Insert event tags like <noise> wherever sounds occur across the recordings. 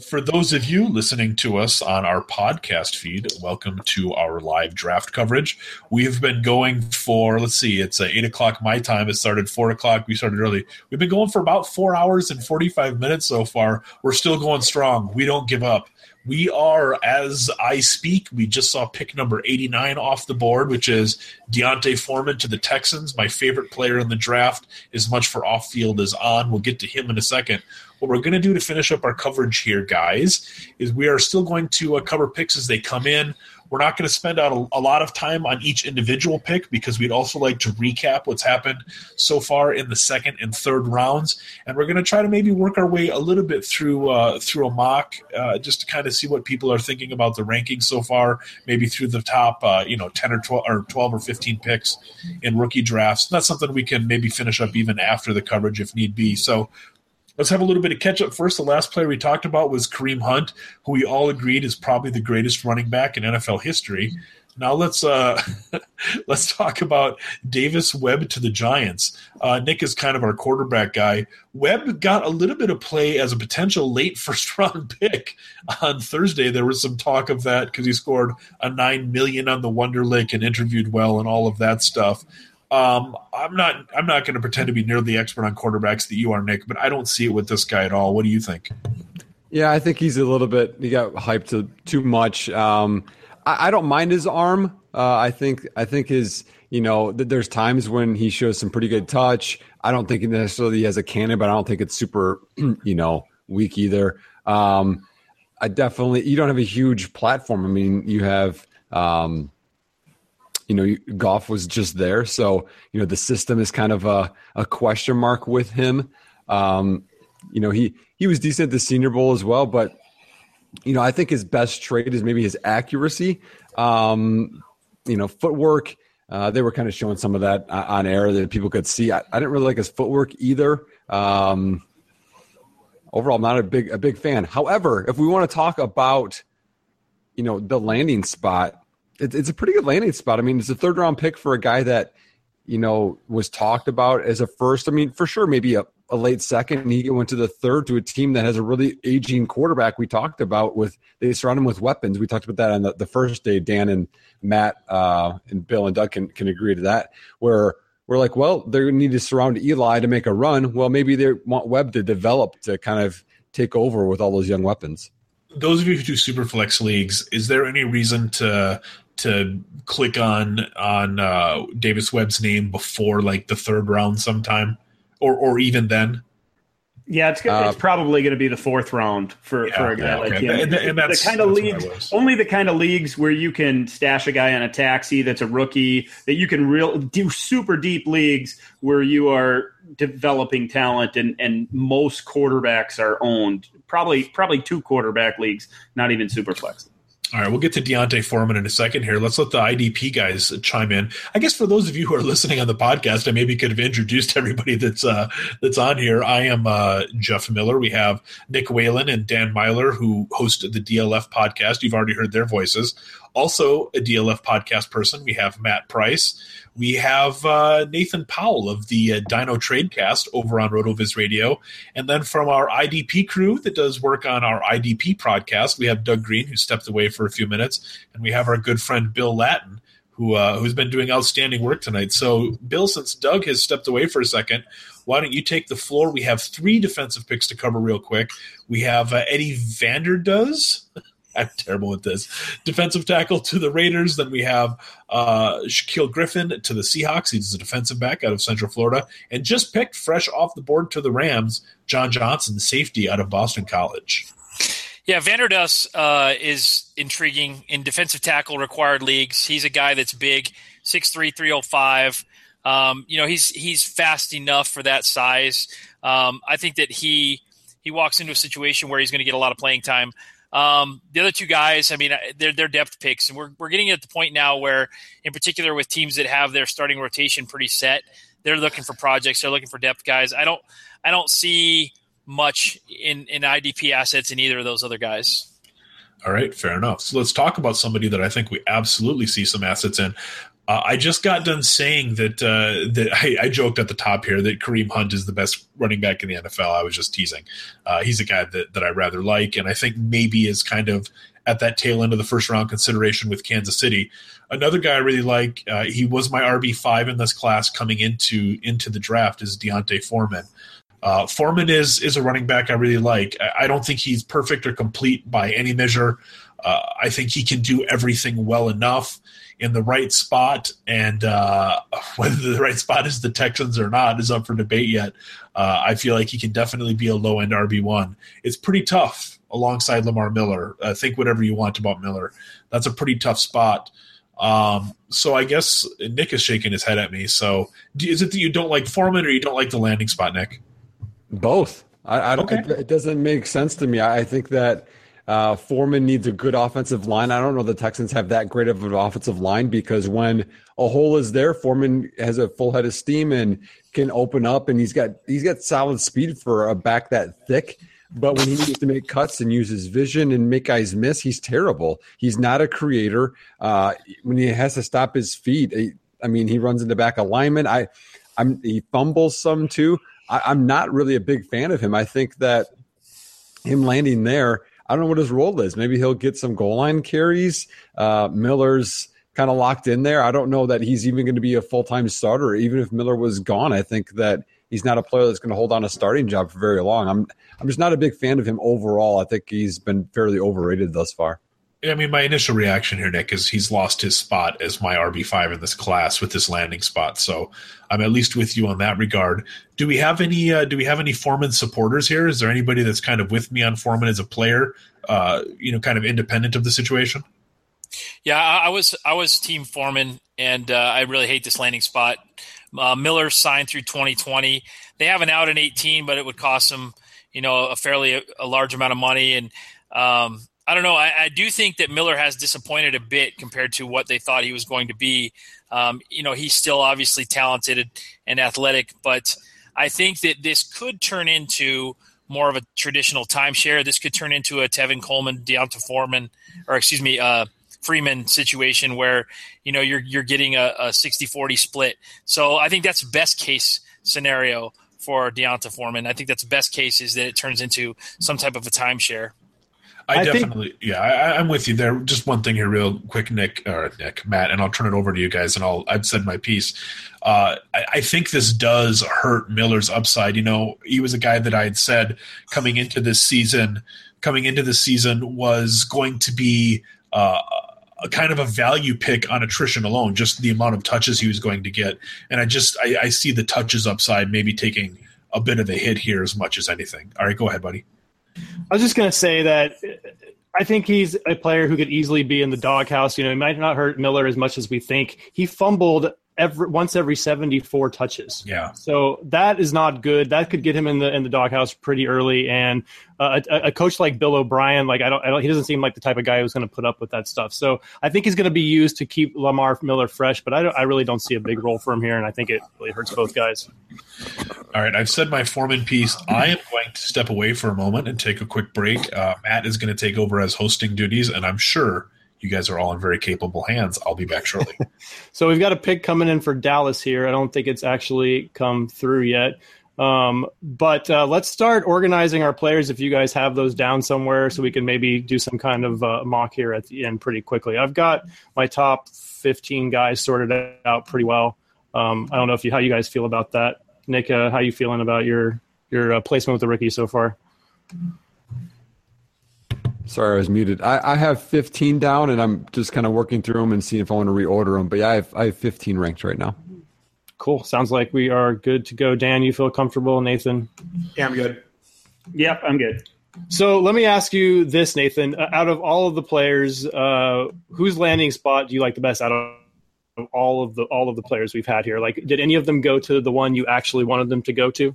For those of you listening to us on our podcast feed, welcome to our live draft coverage. We've been going for, let's see, it's uh, 8 o'clock my time. It started 4 o'clock. We started early. We've been going for about four hours and 45 minutes so far. We're still going strong. We don't give up. We are, as I speak, we just saw pick number 89 off the board, which is D'Onta Foreman to the Texans. My favorite player in the draft, as much for off field as on. We'll get to him in a second. What we're going to do to finish up our coverage here, guys, is we are still going to uh, cover picks as they come in. We're not going to spend out a, a, lot of time on each individual pick because we'd also like to recap what's happened so far in the second and third rounds, and we're going to try to maybe work our way a little bit through uh, through a mock uh, just to kind of see what people are thinking about the rankings so far, maybe through the top uh, you know ten or twelve or twelve or fifteen picks in rookie drafts. That's something we can maybe finish up even after the coverage if need be. So Let's have a little bit of catch up first. The last player we talked about was Kareem Hunt, who we all agreed is probably the greatest running back in NFL history. Now let's uh, <laughs> let's talk about Davis Webb to the Giants. Uh, Nick is kind of our quarterback guy. Webb got a little bit of play as a potential late <laughs> first round pick on Thursday. There was some talk of that because he scored a nine million on the Wonderlic and interviewed well and all of that stuff. Um, I'm not. I'm not going to pretend to be nearly the expert on quarterbacks that you are, Nick. But I don't see it with this guy at all. What do you think? Yeah, I think he's a little bit. He got hyped to, too much. Um, I, I, don't mind his arm. Uh, I think. I think his. You know, th- there's times when he shows some pretty good touch. I don't think he necessarily has a cannon, but I don't think it's super. <clears throat> You know, weak either. Um, I definitely. You don't have a huge platform. I mean, you have. Um, you know, Goff was just there. So, you know, the system is kind of a, a question mark with him. Um, you know, he, he was decent at the Senior Bowl as well, but, you know, I think his best trait is maybe his accuracy. Um, you know, footwork. Uh, they were kind of showing some of that on air that people could see. I, I didn't really like his footwork either. Um, overall, I'm not a big a big fan. However, if we want to talk about, you know, the landing spot, it's, it's a pretty good landing spot. I mean, it's a third round pick for a guy that you know was talked about as a first. I mean, for sure, maybe a, a late second. And he went to the third to a team that has a really aging quarterback. We talked about with they surround him with weapons. We talked about that on the, the first day. Dan and Matt uh, and Bill and Doug can, can agree to that. Where we're like, well, to need to surround Eli to make a run. Well, maybe they want Webb to develop to kind of take over with all those young weapons. Those of you who do super flex leagues, is there any reason to to click on on uh, Davis Webb's name before like the third round sometime, or or even then. Yeah, it's uh, it's probably going to be the fourth round for, yeah, for a guy yeah, like okay. him. And, and that's, the kind of leagues, only the kind of leagues where you can stash a guy on a taxi that's a rookie, that you can real do super deep leagues where you are developing talent, and and most quarterbacks are owned. Probably probably two quarterback leagues, not even super flex. All right, we'll get to D'Onta Foreman in a second here. Let's let the IDP guys chime in. I guess for those of you who are listening on the podcast, I maybe could have introduced <laughs> everybody that's uh, that's on here. I am uh, Jeff Miller. We have Nick Whalen and Dan Meylor who host the DLF podcast. You've already heard their voices. Also, a DLF podcast person. We have Matt Price. We have uh, Nathan Powell of the uh, Dino Tradecast over on RotoViz Radio. And then from our IDP crew that does work on our IDP podcast, we have Doug Green, who stepped away for a few minutes. And we have our good friend Bill Latin, who, uh, who's been doing outstanding work tonight. So, Bill, since Doug has stepped away for a second, why don't you take the floor? We have three defensive picks to cover real quick. We have uh, Eddie Vanderdoes. <laughs> I'm terrible with this. Defensive tackle to the Raiders. Then we have uh, Shaquill Griffin to the Seahawks. He's a defensive back out of Central Florida. And just picked fresh off the board to the Rams, John Johnson, safety out of Boston College. Yeah, Vanderdoes uh, is intriguing in defensive tackle required leagues. He's a guy that's big, 6'3", 305. Um, you know, he's he's fast enough for that size. Um, I think that he he walks into a situation where he's going to get a lot of playing time. Um, the other two guys, I mean, they're, they're depth picks, and we're, we're getting at the point now where, in particular, with teams that have their starting rotation pretty set, they're looking for projects. They're looking for depth guys. I don't I don't see much in in IDP assets in either of those other guys. All right, fair enough. So let's talk about somebody that I think we absolutely see some assets in. Uh, I just got done saying that uh, that <laughs> I, I, joked at the top here that Kareem Hunt is the best running back in the NFL. I was just teasing. Uh, he's a guy that that I rather like, and I think maybe is kind of at that tail end of the first round consideration with Kansas City. Another guy I really like. Uh, he was my RB five in this class coming into into the draft is D'Onta Foreman. Uh, Foreman is is a running back I really like. I, I don't think he's perfect or complete by any measure. Uh, I think he can do everything well enough in the right spot, and uh, <laughs> whether the right spot is the Texans or not is up for debate yet. Uh, I feel like he can definitely be a low end RB one. It's pretty tough alongside Lamar Miller. Uh, think whatever you want about Miller. That's a pretty tough spot. Um, so I guess Nick is shaking his head at me. So is it that you don't like Foreman or you don't like the landing spot, Nick? Both. I, I don't. Okay. It, it, doesn't make sense to me. I, I think that uh, Foreman needs a good offensive line. I don't know the Texans have that great of an offensive line because when a hole is there, Foreman has a full head of steam and can open up, and he's got he's got solid speed for a back that thick. But when he needs to make cuts and use his vision and make guys miss, he's terrible. He's not a creator. Uh, when he has to stop his feet, I mean, he runs in the back alignment. I, I'm he fumbles some too. I, I'm not really a big fan of him. I think that him landing there I don't know what his role is. Maybe he'll get some goal line carries. Uh, Miller's kind of locked in there. I don't know that he's even going to be a full time starter. Even if Miller was gone, I think that he's not a player that's going to hold on a starting job for very long. I'm I'm just not a big fan of him overall. I think he's been fairly overrated thus far. I mean, my initial reaction here, Nick, is he's lost his spot as my RB five in this class with this landing spot. So I'm at least with you on that regard. Do we have any? Uh, do we have any Foreman supporters here? Is there anybody that's kind of with me on Foreman as a player? Uh, you know, kind of independent of the situation. Yeah, I, was I was Team Foreman, and uh, I really hate this landing spot. Uh, Miller signed through 2020. They have an out in 18, but it would cost them, you know, a fairly a, a large amount of money and. Um, I don't know. I, I, do think that Miller has disappointed a bit compared to what they thought he was going to be. Um, you know, he's still obviously talented and athletic, but I think that this could turn into more of a traditional timeshare. This could turn into a Tevin Coleman, D'Onta Foreman, or excuse me, uh, Freeman situation where you know you're you're getting a, a 60-40 split. So I think that's best case scenario for D'Onta Foreman. I think that's best case is that it turns into some type of a timeshare. I, I definitely, think, yeah, I, am with you there. Just one thing here, real quick, Nick or Nick, Matt, and I'll turn it over to you guys, and I'll I've said my piece. Uh, I, I, think this does hurt Miller's upside. You know, he was a guy that I had said coming into this season, coming into this season was going to be. Uh, a kind of a value pick on attrition alone, just the amount of touches he was going to get. And I just I, I see the touches upside maybe taking a bit of a hit here as much as anything. All right, go ahead, buddy. I was just going to say that I think he's a player who could easily be in the doghouse. You know, he might not hurt Miller as much as we think. He fumbled every once every 74 touches. Yeah. So that is not good. That could get him in the in the doghouse pretty early. And uh, a, a, coach like Bill O'Brien, like I don't, I don't, he doesn't seem like the type of guy who's going to put up with that stuff. So I think he's going to be used to keep Lamar Miller fresh. But I, I really don't see a big role for him here, and I think it really hurts both guys. All right, I've said my Foreman piece. I am going to step away for a moment and take a quick break. Uh, Matt is going to take over as hosting duties, and I'm sure you guys are all in very capable hands. I'll be back shortly. <laughs> so we've got a pick coming in for Dallas here. I don't think it's actually come through yet. Um, but uh, let's start organizing our players if you guys have those down somewhere so we can maybe do some kind of uh, mock here at the end pretty quickly. I've got my top 15 guys sorted out pretty well. Um, I don't know if you how you guys feel about that. Nick, uh, how you feeling about your your uh, placement with the rookie so far? Sorry, I was muted. I, I have 15 down, and I'm just kind of working through them and seeing if I want to reorder them. But yeah, I have, I have 15 ranked right now. Cool. Sounds like we are good to go. Dan, you feel comfortable? Nathan? Yeah, I'm good. Yep, I'm good. So let me ask you this, Nathan. Uh, out of all of the players, uh, whose landing spot do you like the best out of all of the all of the players we've had here? Like, did any of them go to the one you actually wanted them to go to?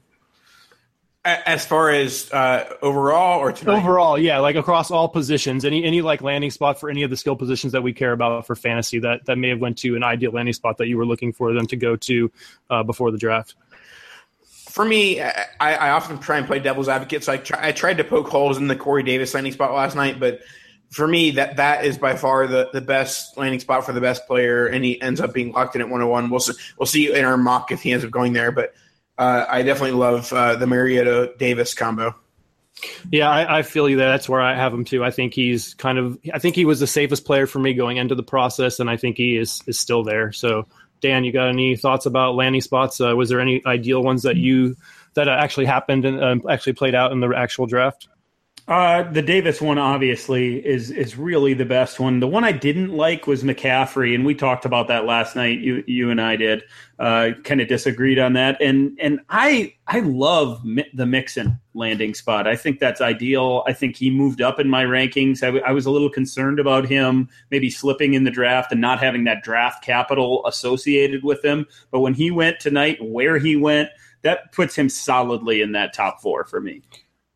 As far as uh, overall or tonight? overall, yeah, like across all positions, any any like landing spot for any of the skill positions that we care about for fantasy that that may have went to an ideal landing spot that you were looking for them to go to uh, before the draft. For me, I, I, often try and play devil's advocate, so I, try, I tried to poke holes in the Corey Davis landing spot last night, but for me, that that is by far the, the best landing spot for the best player, and he ends up being locked in at 101. We'll see, we'll see in our mock if he ends up going there, but uh, I definitely love uh, the Mariota Davis combo. Yeah, I, I, feel you there. That's where I have him too. I think he's kind of. I think he was the safest player for me going into the process, and I think he is is still there. So, Dan, you got any thoughts about landing spots? Uh, was there any ideal ones that you that actually happened and um, actually played out in the actual draft? Uh, the Davis one obviously is is really the best one. The one I didn't like was McCaffrey, and we talked about that last night. You you and I did uh, kind of disagreed on that, and and I I love mi- the Mixon landing spot. I think that's ideal. I think he moved up in my rankings. I, w- I was a little concerned about him maybe slipping in the draft and not having that draft capital associated with him. But when he went tonight, where he went, that puts him solidly in that top four for me.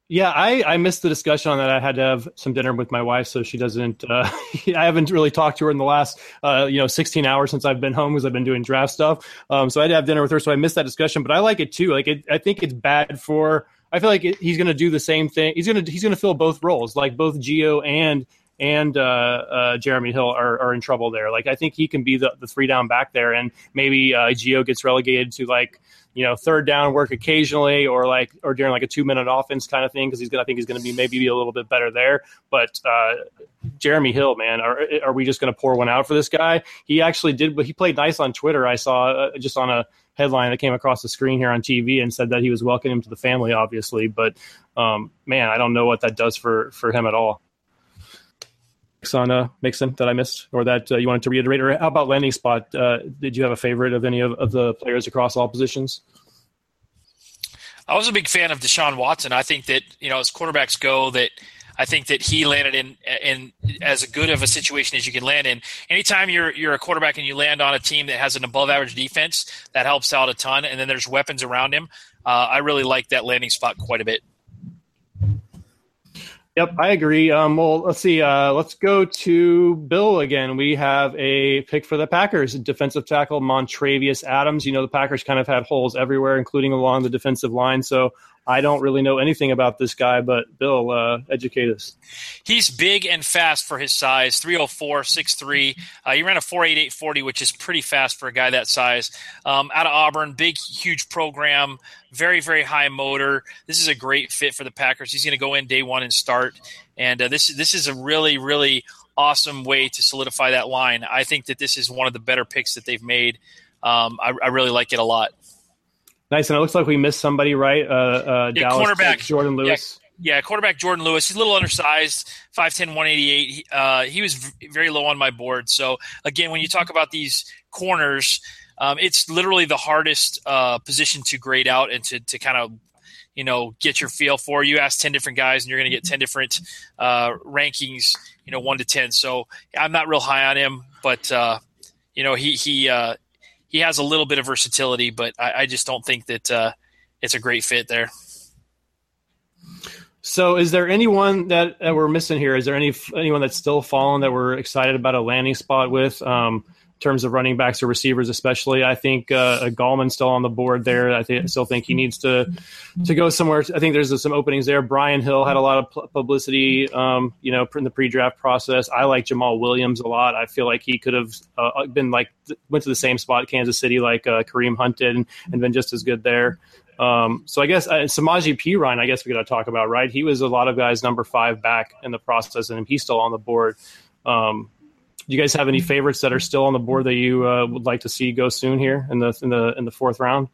Yeah, I, I missed the discussion on that. I had to have some dinner with my wife, so she doesn't. Uh, <laughs> I haven't really talked to her in the last, uh, you know, 16 hours since I've been home because I've been doing draft stuff. Um, so I had to have dinner with her, so I missed that discussion. But I like it too. Like, it, I think it's bad for. I feel like it, he's going to do the same thing. He's going to he's going to fill both roles, like both Gio and and uh, uh, Jeremy Hill are, are in trouble there. Like, I think he can be the, the three down back there, and maybe uh, Gio gets relegated to like you know third down work occasionally or like or during like a two minute offense kind of thing because he's gonna I think he's gonna be maybe be a little bit better there. But uh, Jeremy Hill, man, are are we just gonna pour one out for this guy? He actually did, but he played nice on Twitter. I saw uh, just on a headline that came across the screen here on TV and said that he was welcoming him to the family, obviously. But um, man, I don't know what that does for for him at all on uh, Mixon that I missed or that uh, you wanted to reiterate? Or how about landing spot? Uh, did you have a favorite of any of, of the players across all positions? I was a big fan of Deshaun Watson. I think that you know as quarterbacks go, that I think that he landed in in as good of a situation as you can land in. Anytime you're you're a quarterback and you land on a team that has an above average defense, that helps out a ton. And then there's weapons around him. Uh, I really like that landing spot quite a bit. Yep, I agree. Um, well, let's see. Uh, let's go to Bill again. We have a pick for the Packers, defensive tackle Montravius Adams. You know, the Packers kind of had holes everywhere, including along the defensive line. So I don't really know anything about this guy, but Bill, uh, educate us. He's big and fast for his size 304, 6'3. Uh, he ran a 488 40, which is pretty fast for a guy that size. Um, out of Auburn, big, huge program, very, very high motor. This is a great fit for the Packers. He's going to go in day one and start. And uh, this, this is a really, really awesome way to solidify that line. I think that this is one of the better picks that they've made. Um, I, I really like it a lot. Nice, and it looks like we missed somebody, right? Uh, uh, yeah, Dallas, cornerback Jourdan Lewis. Yeah, yeah, quarterback Jourdan Lewis. He's a little undersized, 5'10", 188. He, uh, he was v- very low on my board. So again, when you talk about these corners, um, it's literally the hardest uh, position to grade out and to, to kind of you know get your feel for. You ask ten different guys, and you're going to get ten different uh, rankings. You know, one to ten. So I'm not real high on him, but uh, you know he he uh, he has a little bit of versatility, but I, I just don't think that uh, it's a great fit there. So, is there anyone that, that we're missing here? Is there any anyone that's still fallen that we're excited about a landing spot with? Um, terms of running backs or receivers, especially. I think uh, Gallman's still on the board there. I think, still think he needs to to go somewhere. I think there's some openings there. Brian Hill had a lot of publicity, um, you know, in the pre-draft process. I like Jamaal Williams a lot. I feel like he could have uh, been like went to the same spot Kansas City like uh, Kareem Hunt did and, and been just as good there. Um, so I guess uh, Samaje Perine, I guess we got to talk about, right? He was a lot of guys number five back in the process, and he's still on the board. Um, you guys have any favorites that are still on the board that you uh, would like to see go soon here in the in the in the fourth round?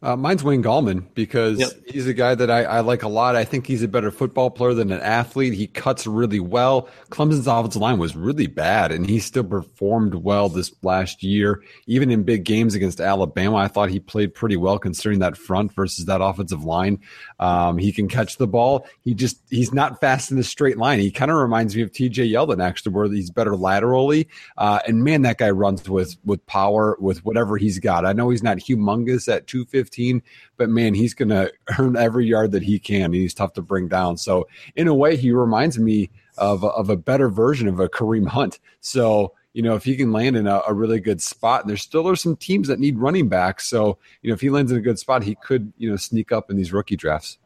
Uh, mine's Wayne Gallman because yep. he's a guy that I, I, like a lot. I think he's a better football player than an athlete. He cuts really well. Clemson's offensive line was really bad, and he still performed well this last year. Even in big games against Alabama, I thought he played pretty well considering that front versus that offensive line. Um, he can catch the ball. He just he's not fast in the straight line. He kind of reminds me of T.J. Yeldon actually, where he's better laterally. Uh, and man, that guy runs with with power with whatever he's got. I know he's not humongous at two fifty 15, but man, he's going to earn every yard that he can. And he's tough to bring down. So, in a way, he reminds me of, of a better version of a Kareem Hunt. So, you know, if he can land in a, a, really good spot, and there still are some teams that need running backs. So, you know, if he lands in a good spot, he could, you know, sneak up in these rookie drafts.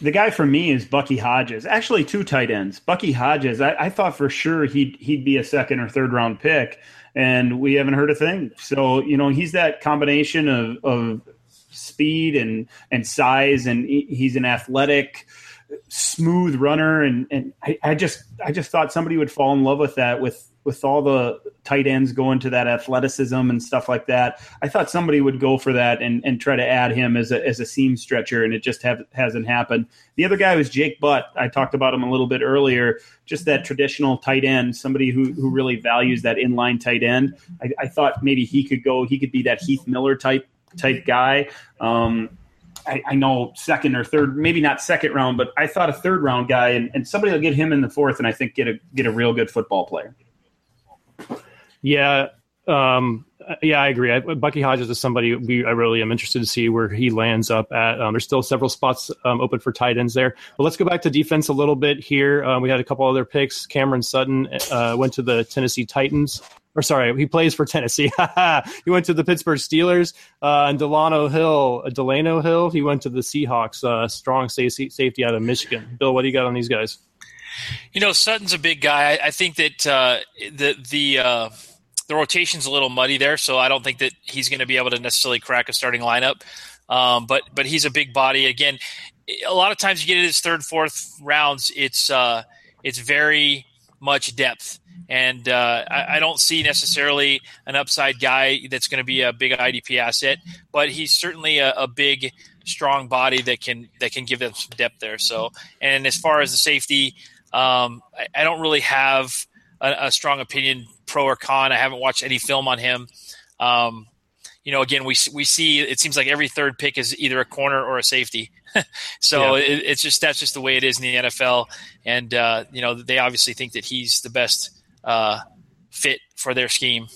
The guy for me is Bucky Hodges. Actually, two tight ends. Bucky Hodges. I, I thought for sure he'd he'd be a second or third round pick, and we haven't heard a thing. So you know he's that combination of of speed and and size, and he's an athletic smooth runner and and I, I, just I just thought somebody would fall in love with that with with all the tight ends going to that athleticism and stuff like that. I thought somebody would go for that and, and try to add him as a as a seam stretcher, and it just have, hasn't happened. The other guy was Jake Butt. I talked about him a little bit earlier. Just that traditional tight end, somebody who who really values that inline tight end. I, I thought maybe he could go. He could be that Heath Miller type type guy. Um, I, I, know second or third, maybe not second round, but I thought a third round guy, and, and somebody will get him in the fourth, and I think get a get a real good football player. Yeah, um, yeah, I agree. I, Bucky Hodges is somebody we, I really am interested to see where he lands up at. Um, there's still several spots um, open for tight ends there. But let's go back to defense a little bit here. Um, we had a couple other picks. Cameron Sutton uh, went to the Tennessee Titans or sorry, he plays for Tennessee. <laughs> he went to the Pittsburgh Steelers. Uh, and Delano Hill, uh, Delano Hill, he went to the Seahawks. Uh, strong safety, out of Michigan. Bill, what do you got on these guys? You know, Sutton's a big guy. I, I think that uh, the the uh, the rotation's a little muddy there, so I don't think that he's going to be able to necessarily crack a starting lineup. Um, but but he's a big body. Again, a lot of times you get in his third, fourth rounds, it's uh, it's very much depth. And uh, I, I, don't see necessarily an upside guy that's going to be a big IDP asset, but he's certainly a, a, big, strong body that can that can give them some depth there. So, and as far as the safety, um, I, I, don't really have a, a, strong opinion, pro or con. I haven't watched any film on him. Um, you know, again, we we see it seems like every third pick is either a corner or a safety. <laughs> so yeah. it, it's just that's just the way it is in the NFL, and uh, you know they obviously think that he's the best uh, fit for their scheme.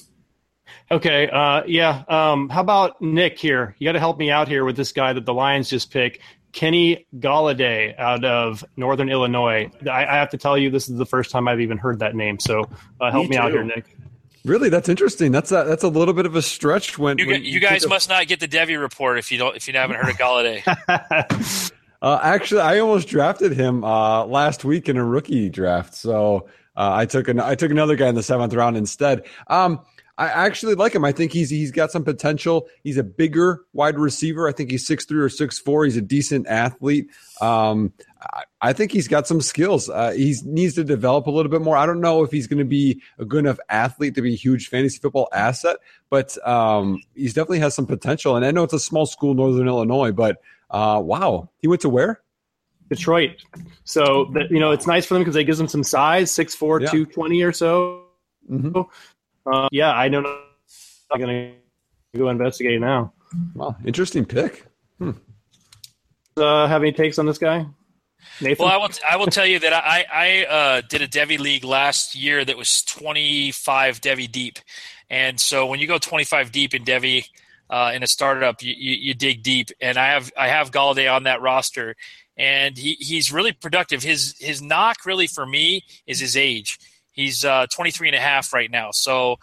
Okay, uh, yeah. Um, how about Nick here? You got to help me out here with this guy that the Lions just picked, Kenny Golladay out of Northern Illinois. I, I have to tell you, this is the first time I've even heard that name. So uh, help me, me out here, Nick. Really, that's interesting. That's a, that's a little bit of a stretch. When you, when you, you guys must not get the Devy report if you don't if you haven't heard of Golladay. <laughs> uh, actually, I almost drafted him uh, last week in a rookie draft. So uh, I took an I took another guy in the seventh round instead. Um, I actually like him. I think he's he's got some potential. He's a bigger wide receiver. I think he's six three or six four. He's a decent athlete. Um, I, I, think he's got some skills. Uh, he needs to develop a little bit more. I don't know if he's going to be a good enough athlete to be a huge fantasy football asset, but um, he's definitely has some potential. And I know it's a small school, Northern Illinois, but uh, wow, he went to where? Detroit. So that you know, it's nice for them because it gives them some size, 6'4", yeah. 220 or so. Mm-hmm. Uh, yeah, I know. I'm gonna go investigate now. Well, interesting pick. Hmm. Uh, have any takes on this guy? Nathan? Well, I will. I will tell you that I I uh, did a Devy league last year that was 25 Devy deep, and so when you go 25 deep in Devy uh, in a startup, you, you, you, dig deep. And I have I have Golladay on that roster, and he, he's really productive. His his knock really for me is his age. He's uh, 23 and a half right now. So,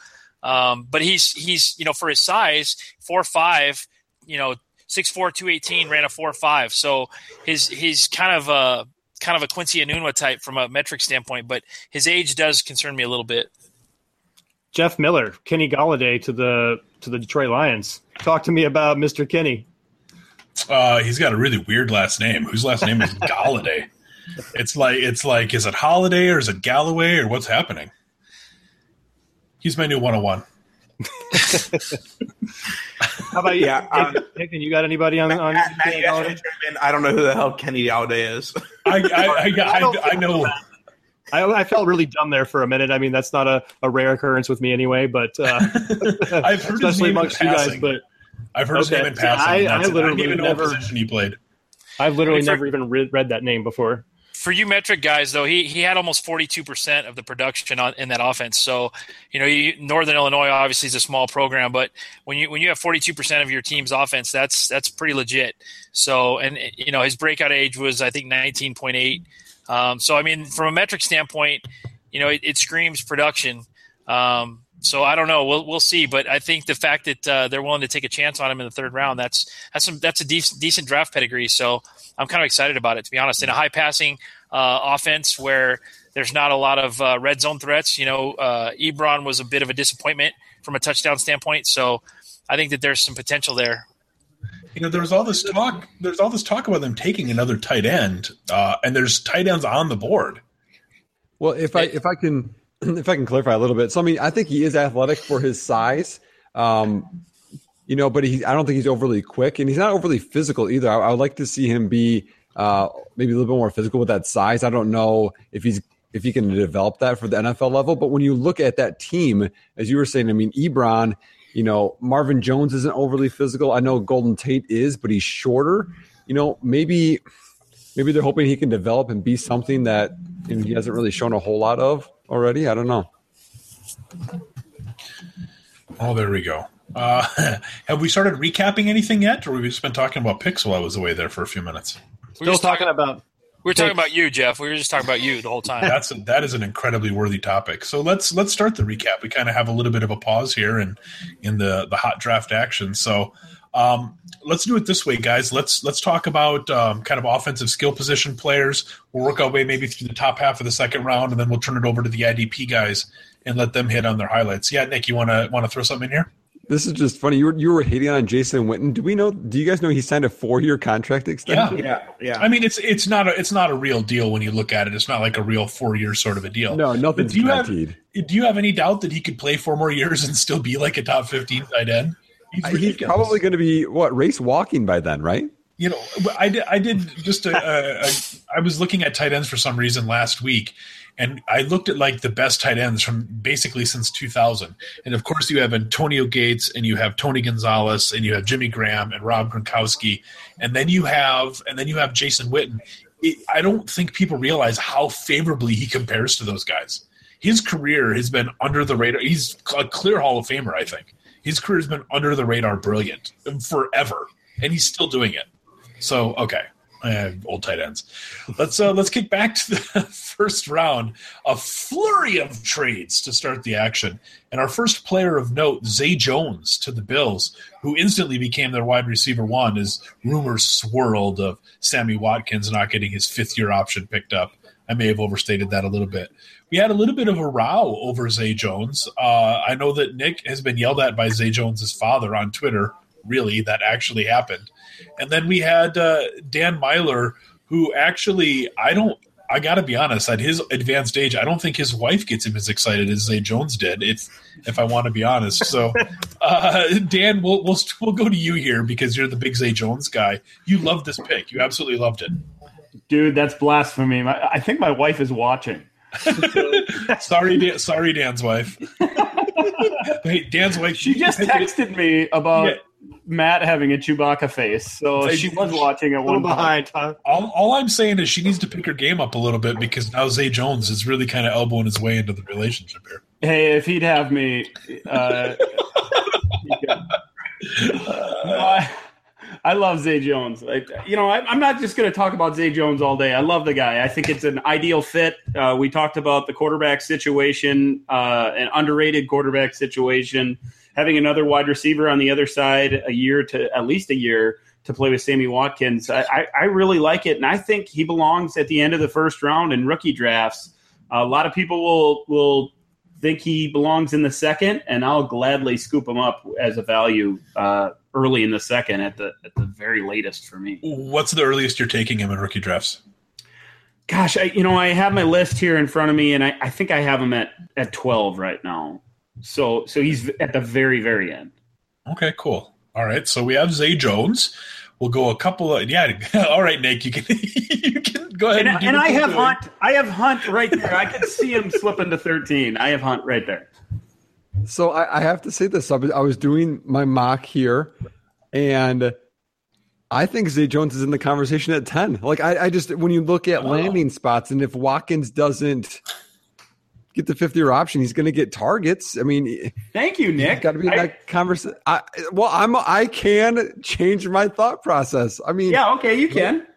um, but he's he's you know for his size, four five, you know, six four two eighteen, ran a four five. So his he's kind of a kind of a Quincy Enunwa type from a metric standpoint, but his age does concern me a little bit. Jeff Miller, Kenny Golladay to the to the Detroit Lions. Talk to me about Mr. Kenny. Uh, he's got a really weird last name. Whose last name is <laughs> Golladay? It's like it's like is it Holiday or is it Galloway or what's happening? He's my new 101. How about you? Yeah, <laughs> um, Nick, you got anybody on? on Matt, Matt, I don't know who the hell Kenny Golladay is. I, I, I, I, <laughs> I know. I, I, felt really dumb there for a minute. I mean, that's not a, a rare occurrence with me anyway, but uh, I've heard especially amongst you guys. But I've heard okay. his name in passing. I, I literally I even never, position he played. I've literally I mean, for, never even read, read that name before. For you metric guys, though, he he had almost forty two percent of the production on, in that offense. So, you know, you, Northern Illinois obviously is a small program, but when you when you have forty two percent of your team's offense, that's that's pretty legit. So, and you know, his breakout age was I think nineteen point eight. Um, so, I mean, from a metric standpoint, you know, it, it screams production. Um, so I don't know. We'll we'll see. But I think the fact that uh, they're willing to take a chance on him in the third round that's that's some that's a decent decent draft pedigree. So I'm kind of excited about it to be honest. In a high passing uh, offense where there's not a lot of uh, red zone threats, you know, uh, Ebron was a bit of a disappointment from a touchdown standpoint. So I think that there's some potential there. You know, there's all this talk. There's all this talk about them taking another tight end, uh, and there's tight ends on the board. Well, if I if I can <clears throat> if I can clarify a little bit, so I mean, I think he is athletic for his size. Um, you know, but he, I don't think he's overly quick, and he's not overly physical either. I, I would like to see him be uh, maybe a little bit more physical with that size. I don't know if he's if he can develop that for the NFL level, but when you look at that team, as you were saying, I mean, Ebron, you know, Marvin Jones isn't overly physical. I know Golden Tate is, but he's shorter. You know, maybe maybe they're hoping he can develop and be something that you know, he hasn't really shown a whole lot of already. I don't know. Oh, there we go. Uh, <laughs> have we started recapping anything yet, or we've just been talking about picks while I was away there for a few minutes? We're Still talking, talking about. We are talking about you, Jeff. We were just talking about you the whole time. That's a, that is an incredibly worthy topic. So let's let's start the recap. We kind of have a little bit of a pause here in in the the hot draft action. So um, let's do it this way, guys. Let's let's talk about um, kind of offensive skill position players. We'll work our way maybe through the top half of the second round, and then we'll turn it over to the IDP guys and let them hit on their highlights. Yeah, Nick, you want to want to throw something in here? This is just funny. You were you were hating on Jason Witten. Do we know? Do you guys know he signed a four year contract extension? Yeah, yeah, yeah. I mean, it's it's not a it's not a real deal when you look at it. It's not like a real four year sort of a deal. No, nothing's do you guaranteed. Have, do you have any doubt that he could play four more years and still be like a top fifteen tight end? He's, he's probably going to be what race walking by then, right? You know, I did. I did just a, a, a. I was looking at tight ends for some reason last week, and I looked at like the best tight ends from basically since 2000. And of course, you have Antonio Gates, and you have Tony Gonzalez, and you have Jimmy Graham and Rob Gronkowski, and then you have and then you have Jason Witten. It, I don't think people realize how favorably he compares to those guys. His career has been under the radar. He's a clear Hall of Famer, I think. His career has been under the radar, brilliant forever, and he's still doing it. So okay, uh, old tight ends. Let's uh, let's kick back to the <laughs> first round. A flurry of trades to start the action, and our first player of note, Zay Jones, to the Bills, who instantly became their wide receiver one, as rumors swirled of Sammy Watkins not getting his fifth year option picked up. I may have overstated that a little bit. We had a little bit of a row over Zay Jones. Uh, I know that Nick has been yelled at by Zay Jones's father on Twitter. Really, that actually happened and then we had uh, Dan Meylor, who actually, I don't, I got to be honest, at his advanced age, I don't think his wife gets him as excited as Zay Jones did. If if I want to be honest, so <laughs> uh, Dan, we'll, we'll we'll go to you here because you're the big Zay Jones guy. You loved this pick. You absolutely loved it, dude. That's blasphemy. I think my wife is watching. <laughs> sorry, Dan, sorry, Dan's wife. <laughs> hey, Dan's wife. She just texted me about. Yeah Matt having a Chewbacca face, so she was watching at one behind. Huh? All, all, I'm saying is she needs to pick her game up a little bit because now Zay Jones is really kind of elbowing his way into the relationship here. Hey, if he'd have me, uh, <laughs> I, I, love Zay Jones. Like, you know, I, am not just going to talk about Zay Jones all day. I love the guy. I think it's an ideal fit. Uh, we talked about the quarterback situation, uh, an underrated quarterback situation having another wide receiver on the other side a year to at least a year to play with Sammy Watkins. I, I really like it, and I think he belongs at the end of the first round in rookie drafts. A lot of people will will think he belongs in the second, and I'll gladly scoop him up as a value uh, early in the second at the at the very latest for me. What's the earliest you're taking him in rookie drafts? Gosh, I, you know, I have my list here in front of me, and I, I think I have him at at 12 right now. So so he's at the very very end. Okay, cool. All right, so we have Zay Jones. We'll go a couple of yeah. <laughs> All right, Nick, you can <laughs> you can go ahead. And, and, and I have doing. Hunt. I have Hunt right there. I can see him <laughs> slipping to thirteen. I have Hunt right there. So I, I have to say this. I was, I was doing my mock here, and I think Zay Jones is in the conversation at ten. Like I, I just when you look at oh. landing spots, and if Watkins doesn't get the fifth year option, he's going to get targets. I mean, thank you, Nick. Got to be in that conversation. Well, I'm I can change my thought process. I mean, yeah, okay, you can.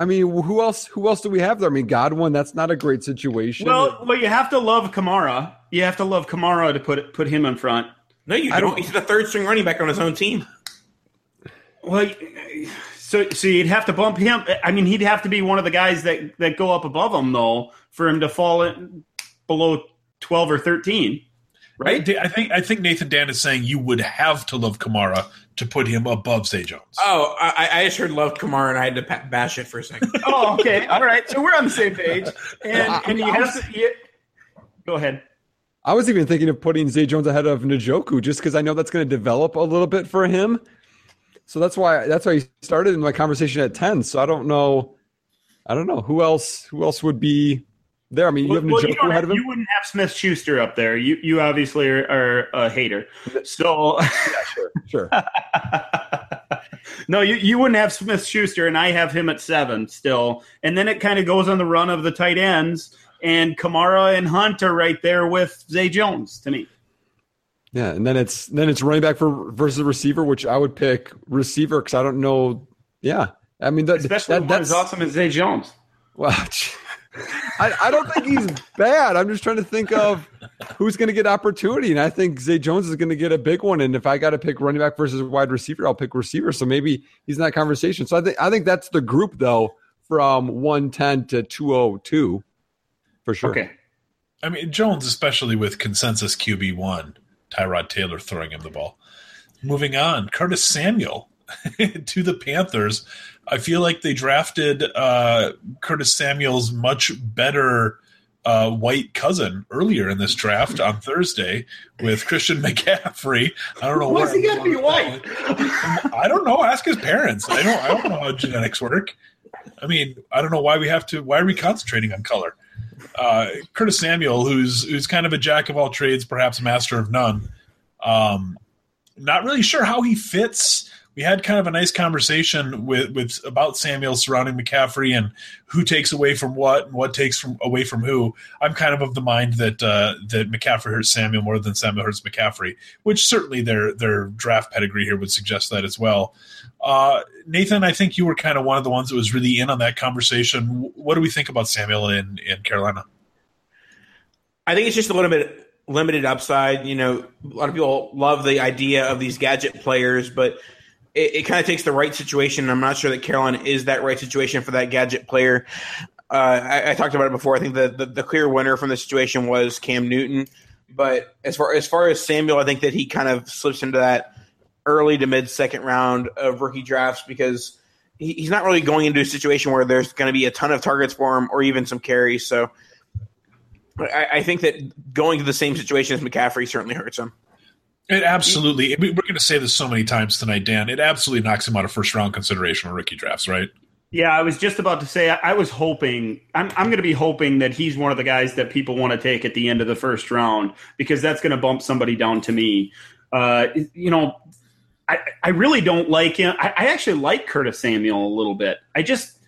I mean, who else? Who else do we have there? I mean, Godwin. That's not a great situation. Well, well, you have to love Kamara. You have to love Kamara to put put him in front. No, you don't. don't. He's the third string running back on his own team. Well, so so you'd have to bump him. I mean, he'd have to be one of the guys that that go up above him though for him to fall in below twelve or thirteen. Right? I think I think Nathan Dan is saying you would have to love Kamara to put him above Zay Jones. Oh, I, I just heard love Kamara and I had to bash it for a second. <laughs> oh, okay, all right. So we're on the same page. And, and he has to. go ahead. I was even thinking of putting Zay Jones ahead of Njoku just because I know that's going to develop a little bit for him. So that's why that's why he started in my conversation at ten. So I don't know, I don't know who else who else would be there. I mean, you have well, Njoku ahead of him. You wouldn't have Smith Schuster up there. You you obviously are, are a hater. So yeah, <laughs> sure, sure. no, you, you wouldn't have Smith Schuster, and I have him at seven still. And then it kind of goes on the run of the tight ends, and Kamara and Hunt are right there with Zay Jones to me. Yeah, and then it's then it's running back for versus receiver, which I would pick receiver because I don't know. Yeah, I mean, that, especially that, that's awesome as Zay Jones. Well, <laughs> I, I don't think he's bad. I'm just trying to think of who's going to get opportunity, and I think Zay Jones is going to get a big one. And if I got to pick running back versus wide receiver, I'll pick receiver. So maybe he's in that conversation. So I think I think that's the group though from 110 to 202 for sure. Okay. I mean Jones, especially with consensus QB one Tyrod Taylor throwing him the ball. Moving on, Curtis Samuel <laughs> to the Panthers. I feel like they drafted uh, Curtis Samuel's much better uh, white cousin earlier in this draft on Thursday with Christian <laughs> McCaffrey. I don't know what's he gonna be white. I don't know. Ask his parents. I don't. I don't know how genetics work. I mean, I don't know why we have to. Why are we concentrating on color? uh, Curtis Samuel, who's who's kind of a jack of all trades, perhaps master of none. Um, not really sure how he fits. We had kind of a nice conversation with, with about Samuel surrounding McCaffrey and who takes away from what and what takes from away from who. I'm kind of of the mind that uh, that McCaffrey hurts Samuel more than Samuel hurts McCaffrey, which certainly their their draft pedigree here would suggest that as well. Uh, Nathan, I think you were kind of one of the ones that was really in on that conversation. What do we think about Samuel in, in Carolina? I think it's just a little bit limited upside. You know, a lot of people love the idea of these gadget players, but it, it kind of takes the right situation. I'm not sure that Carolina is that right situation for that gadget player. Uh, I, I, talked about it before. I think the, the, the clear winner from the situation was Cam Newton. But as far as far as Samuel, I think that he kind of slips into that early to mid second round of rookie drafts because he, he's not really going into a situation where there's going to be a ton of targets for him or even some carries. So I, I think that going to the same situation as McCaffrey certainly hurts him. It absolutely. We're going to say this so many times tonight, Dan. It absolutely knocks him out of first round consideration on rookie drafts, right? Yeah, I was just about to say. I, I was hoping. I'm, I'm going to be hoping that he's one of the guys that people want to take at the end of the first round because that's going to bump somebody down to me. Uh, you know, I, I really don't like him. I, I actually like Curtis Samuel a little bit. I just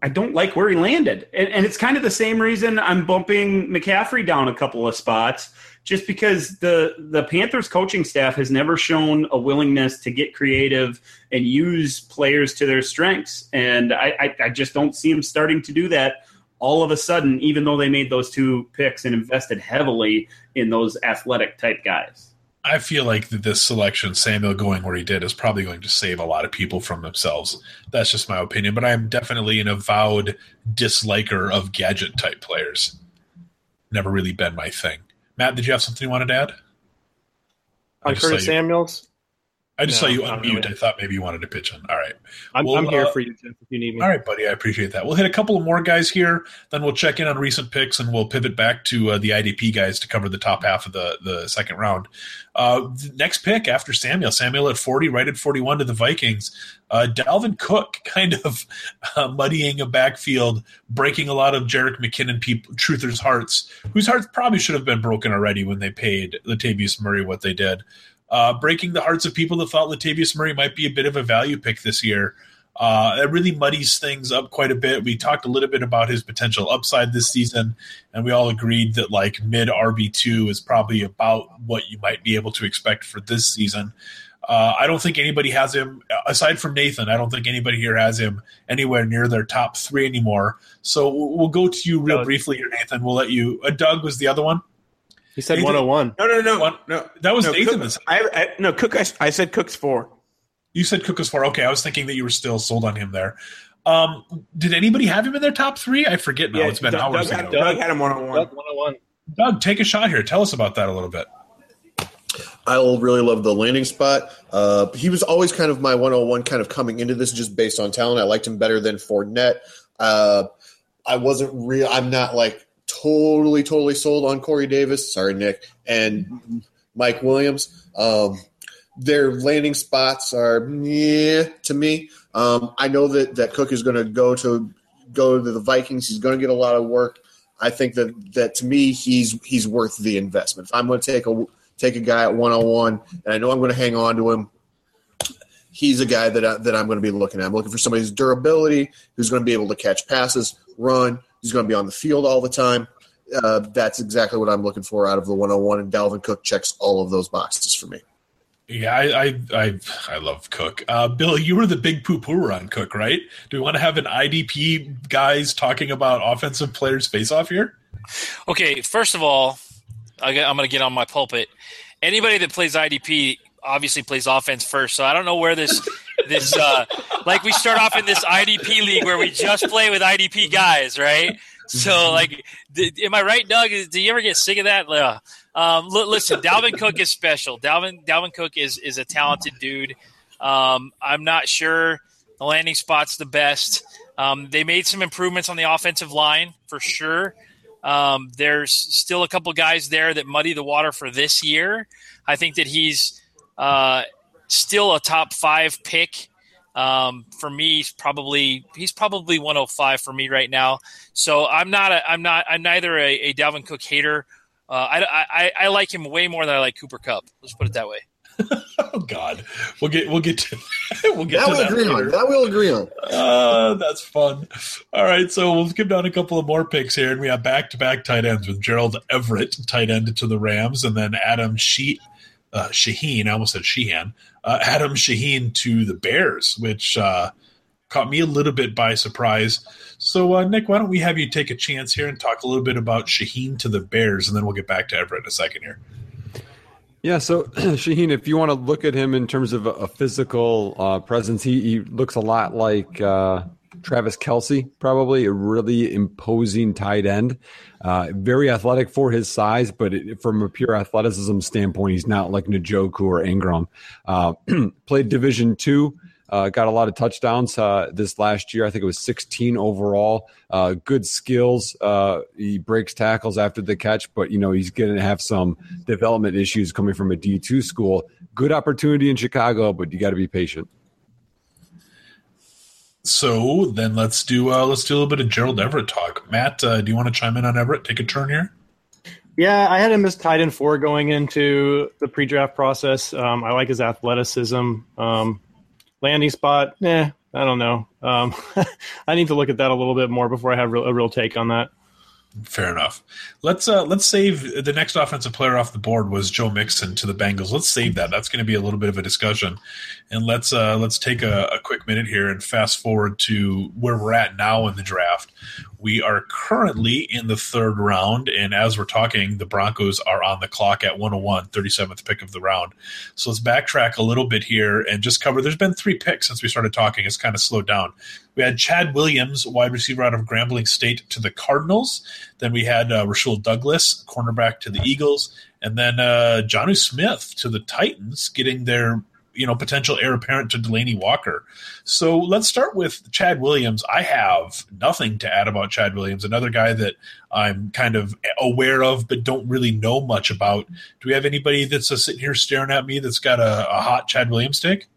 I don't like where he landed. And, and, it's kind of the same reason I'm bumping McCaffrey down a couple of spots, just because the the Panthers coaching staff has never shown a willingness to get creative and use players to their strengths. And I, I, I just don't see them starting to do that all of a sudden, even though they made those two picks and invested heavily in those athletic type guys. I feel like this selection, Samuel going where he did, is probably going to save a lot of people from themselves. That's just my opinion, but I'm definitely an avowed disliker of gadget type players. Never really been my thing. Matt, did you have something you wanted to add? On Curtis Samuels? I just no, saw you unmute. Really. I thought maybe you wanted to pitch in. All right. I'm, we'll, I'm here uh, for you, Jeff, if you need me. All right, buddy. I appreciate that. We'll hit a couple of more guys here. Then we'll check in on recent picks and we'll pivot back to uh, the IDP guys to cover the top half of the, the second round. Uh, next pick after Samuel. Samuel at 40, right at 41 to the Vikings. Uh, Dalvin Cook <laughs> kind of uh, muddying a backfield, breaking a lot of Jerick McKinnon people, truthers' hearts, whose hearts probably should have been broken already when they paid Latavius Murray what they did uh, breaking the hearts of people that thought Latavius Murray might be a bit of a value pick this year. Uh, it really muddies things up quite a bit. We talked a little bit about his potential upside this season, and we all agreed that like mid RB two is probably about what you might be able to expect for this season. Uh, I don't think anybody has him aside from Nathan. I don't think anybody here has him anywhere near their top three anymore. So we'll go to you real briefly here, Nathan. We'll let you. Uh, Doug was the other one. He said 101. No, no, no, One, no. That was no, Nathan. Cook, I, I, no, Cook. I, I, said Cook's four. You said Cook was four. Okay, I was thinking that you were still sold on him there. Um, did anybody have him in their top three? I forget now. Yeah, it's been Doug, hours Doug, ago. Doug had him 101. Doug 101. Doug, take a shot here. Tell us about that a little bit. I really love the landing spot. Uh, he was always kind of my 101 kind of coming into this just based on talent. I liked him better than Fournette. Uh, I wasn't real. I'm not like totally, totally sold on Corey Davis. Sorry, Nick and Mike Williams. Um, their landing spots are yeah to me. Um, I know that that Cook is going to go to go to the Vikings. He's going to get a lot of work. I think that that to me he's he's worth the investment. If I'm going to take a take a guy at 101 and I know I'm going to hang on to him, he's a guy that I, that I'm going to be looking at. I'm looking for somebody who's durability, who's going to be able to catch passes, run, who's going to be on the field all the time. Uh, that's exactly what I'm looking for out of the 101, and Dalvin Cook checks all of those boxes for me. Yeah, I I I, I love Cook. Uh, Bill, you were the big poo pooer on Cook, right? Do we want to have an IDP guys talking about offensive players face off here? Okay, first of all, I'm going to get on my pulpit. Anybody that plays IDP obviously plays offense first, so I don't know where this this uh, like we start off in this IDP league where we just play with IDP guys, right? So, like, am I right, Doug? Do you ever get sick of that? Uh, um, listen, Dalvin Cook is special. Dalvin Dalvin Cook is is a talented dude. Um, I'm not sure the landing spot's the best. Um, they made some improvements on the offensive line for sure. Um, there's still a couple guys there that muddy the water for this year. I think that he's uh, still a top five pick um, for me, he's probably he's probably 105 for me right now. So I'm not a, I'm not I'm neither a, a Dalvin Cook hater. Uh, I, I I like him way more than I like Cooper Kupp. Let's put it that way. <laughs> oh God, we'll get we'll get to <laughs> we'll get that to we'll that agree later. on. That we'll agree on. Uh, that's fun. All right, so we'll skip down a couple of more picks here, and we have back to back tight ends with Gerald Everett, tight end to the Rams, and then Adam She- uh, Shaheen. I almost said Sheehan uh, <laughs> Adam Shaheen to the Bears, which uh, caught me a little bit by surprise. So, uh, Nick, why don't we have you take a chance here and talk a little bit about Shaheen to the Bears, and then we'll get back to Everett in a second here. Yeah, so <clears throat> Shaheen, if you want to look at him in terms of a, physical uh, presence, he, he, looks a lot like uh, Travis Kelce, probably a really imposing tight end. Uh, very athletic for his size, but it, from a pure athleticism standpoint, he's not like Njoku or Engram. Uh, <clears throat> played Division two. Uh, got a lot of touchdowns uh, this last year. I think it was 16 overall. Uh, good skills. Uh, he breaks tackles after the catch, but you know he's going to have some development issues coming from a D2 school. Good opportunity in Chicago, but you got to be patient. So then let's do uh, let's do a little bit of Gerald Everett talk. Matt, uh, do you want to chime in on Everett? Take a turn here. Yeah, I had him as tight end four going into the pre-draft process. Um, I like his athleticism. Um, landing spot, eh, I don't know. Um, <laughs> I need to look at that a little bit more before I have a real take on that. Fair enough. Let's uh, let's save the next offensive player off the board was Joe Mixon to the Bengals. Let's save that. That's going to be a little bit of a discussion, and let's uh, let's take a, a quick minute here and fast forward to where we're at now in the draft. We are currently in the third round, and as we're talking, the Broncos are on the clock at 101, 37th pick of the round. So let's backtrack a little bit here and just cover. There's been three picks since we started talking. It's kind of slowed down. We had Chad Williams, wide receiver out of Grambling State, to the Cardinals. Then we had uh, Rasul Douglas, cornerback, to the Eagles, and then uh, Jonnu Smith to the Titans, getting their you know potential heir apparent to Delanie Walker. So let's start with Chad Williams. I have nothing to add about Chad Williams, another guy that I'm kind of aware of but don't really know much about. Do we have anybody that's sitting here staring at me that's got a, a hot Chad Williams take?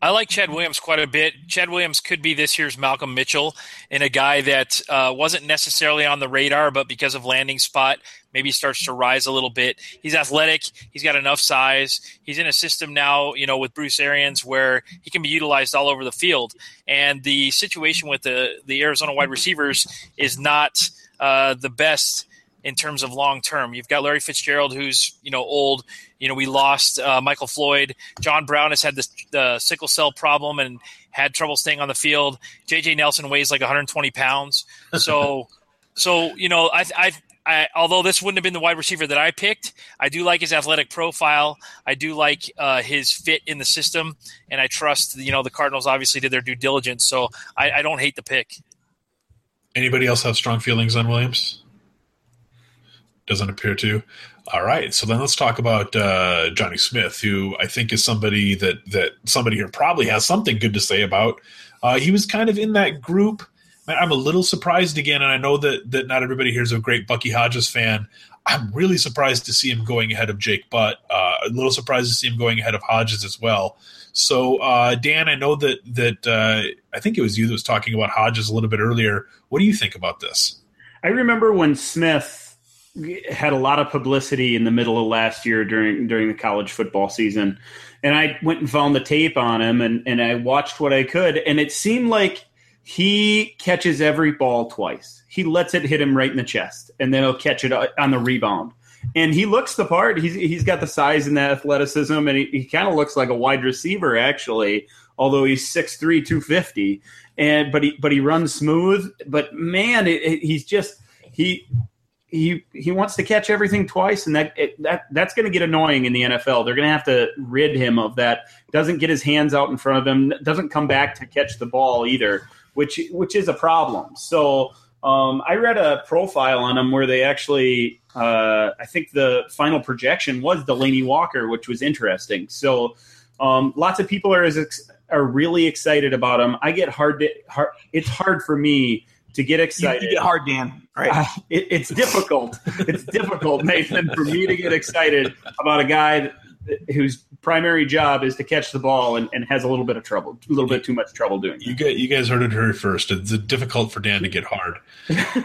I like Chad Williams quite a bit. Chad Williams could be this year's Malcolm Mitchell and a guy that uh, wasn't necessarily on the radar, but because of landing spot, maybe starts to rise a little bit. He's athletic. He's got enough size. He's in a system now, you know, with Bruce Arians where he can be utilized all over the field. And the situation with the the Arizona wide receivers is not uh, the best in terms of long term. You've got Larry Fitzgerald, who's you know old. You know, we lost uh, Michael Floyd. John Brown has had this the sickle cell problem and had trouble staying on the field. JJ Nelson weighs like 120 pounds. So, <laughs> so you know, I, I I, although this wouldn't have been the wide receiver that I picked, I do like his athletic profile. I do like uh, his fit in the system, and I trust. You know, the Cardinals obviously did their due diligence, so I, I don't hate the pick. Anybody else have strong feelings on Williams? Doesn't appear to. All right, so then let's talk about uh, Jonnu Smith, who I think is somebody that that somebody here probably has something good to say about. Uh, he was kind of in that group I'm a little surprised again, and I know that that not everybody here is a great Bucky Hodges fan. I'm really surprised to see him going ahead of Jake Butt. Uh, a little surprised to see him going ahead of Hodges as well. So, uh, Dan, I know that that uh, I think it was you that was talking about Hodges a little bit earlier. What do you think about this? I remember when Smith had a lot of publicity in the middle of last year during during the college football season, and I went and found the tape on him and and I watched what I could, and it seemed like he catches every ball twice. He lets it hit him right in the chest, and then he'll catch it on the rebound. And he looks the part. He's he's got the size and the athleticism, and he, he kind of looks like a wide receiver actually. Although he's 6'3", 250. and but he but he runs smooth. But man, it, it, he's just he he he wants to catch everything twice, and that it, that that's going to get annoying in the NFL. They're going to have to rid him of that. Doesn't get his hands out in front of him. Doesn't come back to catch the ball either which which is a problem. So um, I read a profile on him where they actually, uh, I think the final projection was Delanie Walker, which was interesting. So um, lots of people are as are really excited about him. I get hard, to, hard it's hard for me to get excited. You, you get hard, Dan. Right? Uh, it, it's difficult. it's difficult, Nathan, for me to get excited about a guy whose primary job is to catch the ball and, and, has a little bit of trouble, a little bit too much trouble doing. You get you guys heard it here first. It's difficult for Dan to get hard.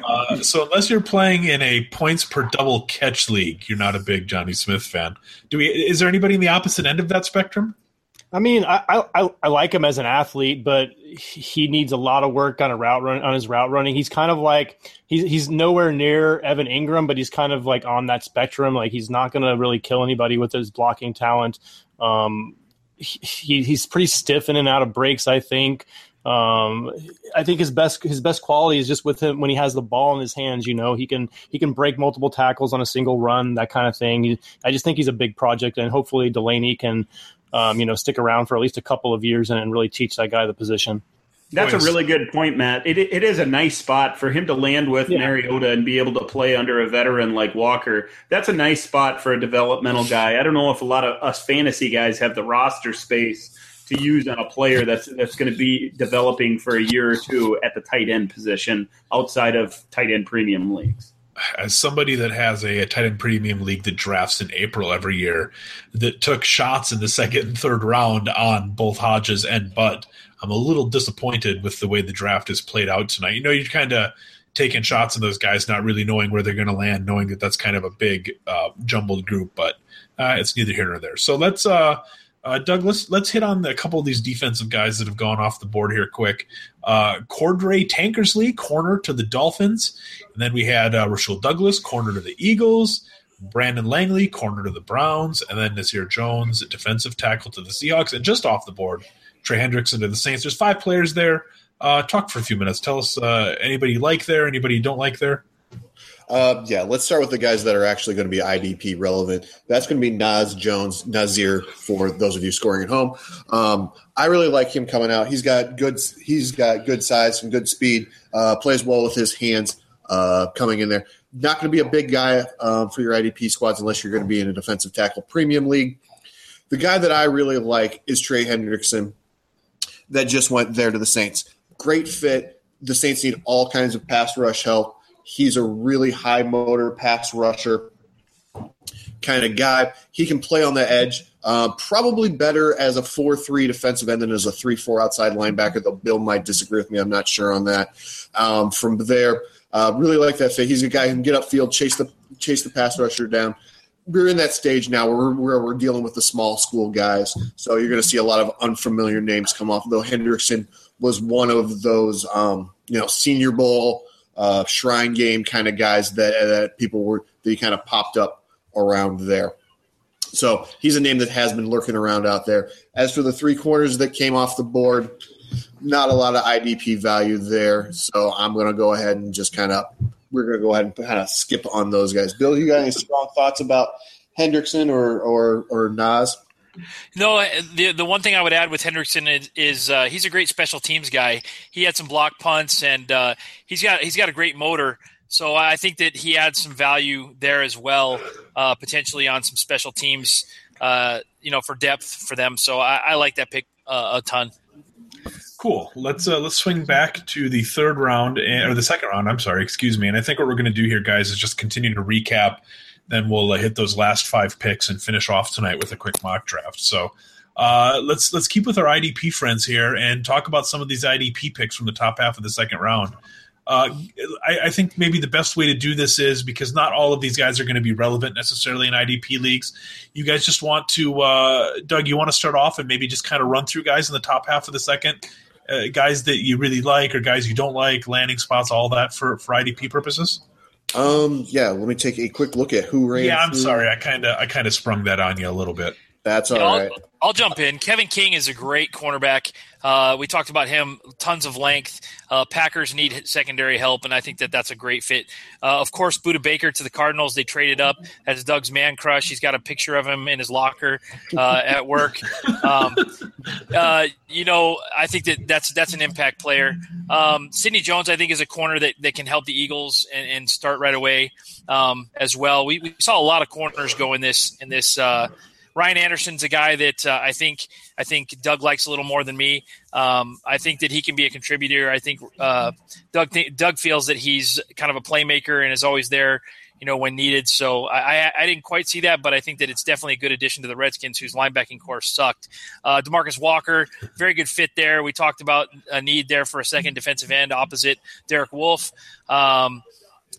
Uh, so unless you're playing in a points per double catch league, you're not a big Jonnu Smith fan. Do we? Is there anybody in the opposite end of that spectrum? I mean, I, I, I like him as an athlete, but he needs a lot of work on a route run on his route running. He's kind of like he's he's nowhere near Evan Engram, but he's kind of like on that spectrum. Like he's not going to really kill anybody with his blocking talent. Um, he, he's pretty stiff in and out of breaks. I think. Um, I think his best his best quality is just with him when he has the ball in his hands. You know, he can he can break multiple tackles on a single run, that kind of thing. I just think he's a big project, and hopefully Delaney can um, you know, stick around for at least a couple of years and, and really teach that guy the position. That's a really good point, Matt. It, it is a nice spot for him to land with yeah. Mariota and be able to play under a veteran like Walker. That's a nice spot for a developmental guy. I don't know if a lot of us fantasy guys have the roster space to use on a player that's that's going to be developing for a year or two at the tight end position outside of tight end premium leagues as somebody that has a, a tight end premium league that drafts in April every year, that took shots in the second and third round on both Hodges and Butt, I'm a little disappointed with the way the draft is played out tonight. You know, you're kind of taking shots on those guys, not really knowing where they're going to land, knowing that that's kind of a big uh, jumbled group, but uh, it's neither here nor there. So let's uh, uh, Doug, let's let's hit on a couple of these defensive guys that have gone off the board here quick. Uh, Cordrea Tankersley, corner to the Dolphins, and then we had uh, Rasul Douglas, corner to the Eagles. Brandon Langley, corner to the Browns, and then Nazair Jones, defensive tackle to the Seahawks, and just off the board, Trey Hendrickson to the Saints. There's five players there. Uh, talk for a few minutes. Tell us uh, anybody you like there, anybody you don't like there. Uh, yeah, let's start with the guys that are actually going to be IDP relevant. That's going to be Naz Jones, Nazair for those of you scoring at home. Um, I really like him coming out. He's got good. He's got good size, some good speed. Uh, plays well with his hands. Uh, coming in there, not going to be a big guy um, for your IDP squads unless you're going to be in a defensive tackle premium league. The guy that I really like is Trey Hendrickson, that just went there to the Saints. Great fit. The Saints need all kinds of pass rush help. He's a really high motor pass rusher kind of guy. He can play on the edge. Uh, probably better as a 4 3 defensive end than as a 3 4 outside linebacker, though Bill might disagree with me. I'm not sure on that. Um, from there, uh, really like that fit. He's a guy who can get upfield, chase the chase the pass rusher down. We're in that stage now where we're, where we're dealing with the small school guys. So you're going to see a lot of unfamiliar names come off, though Hendrickson was one of those, um, you know, Senior Bowl uh, shrine game kind of guys that, that people were that kind of popped up around there. So he's a name that has been lurking around out there. As for the three corners that came off the board, not a lot of IDP value there. So I'm going to go ahead and just kind of we're going to go ahead and kind of skip on those guys. Bill, you got any strong thoughts about Hendrickson or or or Nas? No, the the one thing I would add with Hendrickson is, is uh, he's a great special teams guy. He had some block punts, and uh, he's got he's got a great motor. So I think that he adds some value there as well, uh, potentially on some special teams, uh, you know, for depth for them. So I, I like that pick uh, a ton. Cool. Let's uh, let's swing back to the third round and, or the second round. I'm sorry, excuse me. And I think what we're going to do here, guys, is just continue to recap. Then we'll uh, hit those last five picks and finish off tonight with a quick mock draft. So uh, let's let's keep with our IDP friends here and talk about some of these IDP picks from the top half of the second round. Uh, I, I, think maybe the best way to do this is because not all of these guys are going to be relevant necessarily in IDP leagues. You guys just want to, uh, Doug, you want to start off and maybe just kind of run through guys in the top half of the second, uh, guys that you really like or guys you don't like, landing spots, all that for, for IDP purposes? Um, yeah, let me take a quick look at who ran. Yeah, I'm through. sorry. I kind of I kind of sprung that on you a little bit. That's all I'll. I'll, jump in. Kevin King is a great cornerback. Uh, we talked about him, tons of length. Uh, Packers need secondary help, and I think that that's a great fit. Uh, of course, Budda Baker to the Cardinals. They traded up as Doug's man crush. He's got a picture of him in his locker uh, at work. Um, <laughs> uh, you know, I think that that's that's an impact player. Um, Sidney Jones, I think, is a corner that, that can help the Eagles and, and start right away um, as well. We, we, saw a lot of corners go in this in this uh, Ryan Anderson's a guy that uh, I think I think Doug likes a little more than me. Um, I think that he can be a contributor. I think uh, Doug th- Doug feels that he's kind of a playmaker and is always there, you know, when needed. So I, I, I, didn't quite see that, but I think that it's definitely a good addition to the Redskins, whose linebacking core sucked. Uh, Demarcus Walker, very good fit there. We talked about a need there for a second defensive end opposite Derek Wolfe. Um,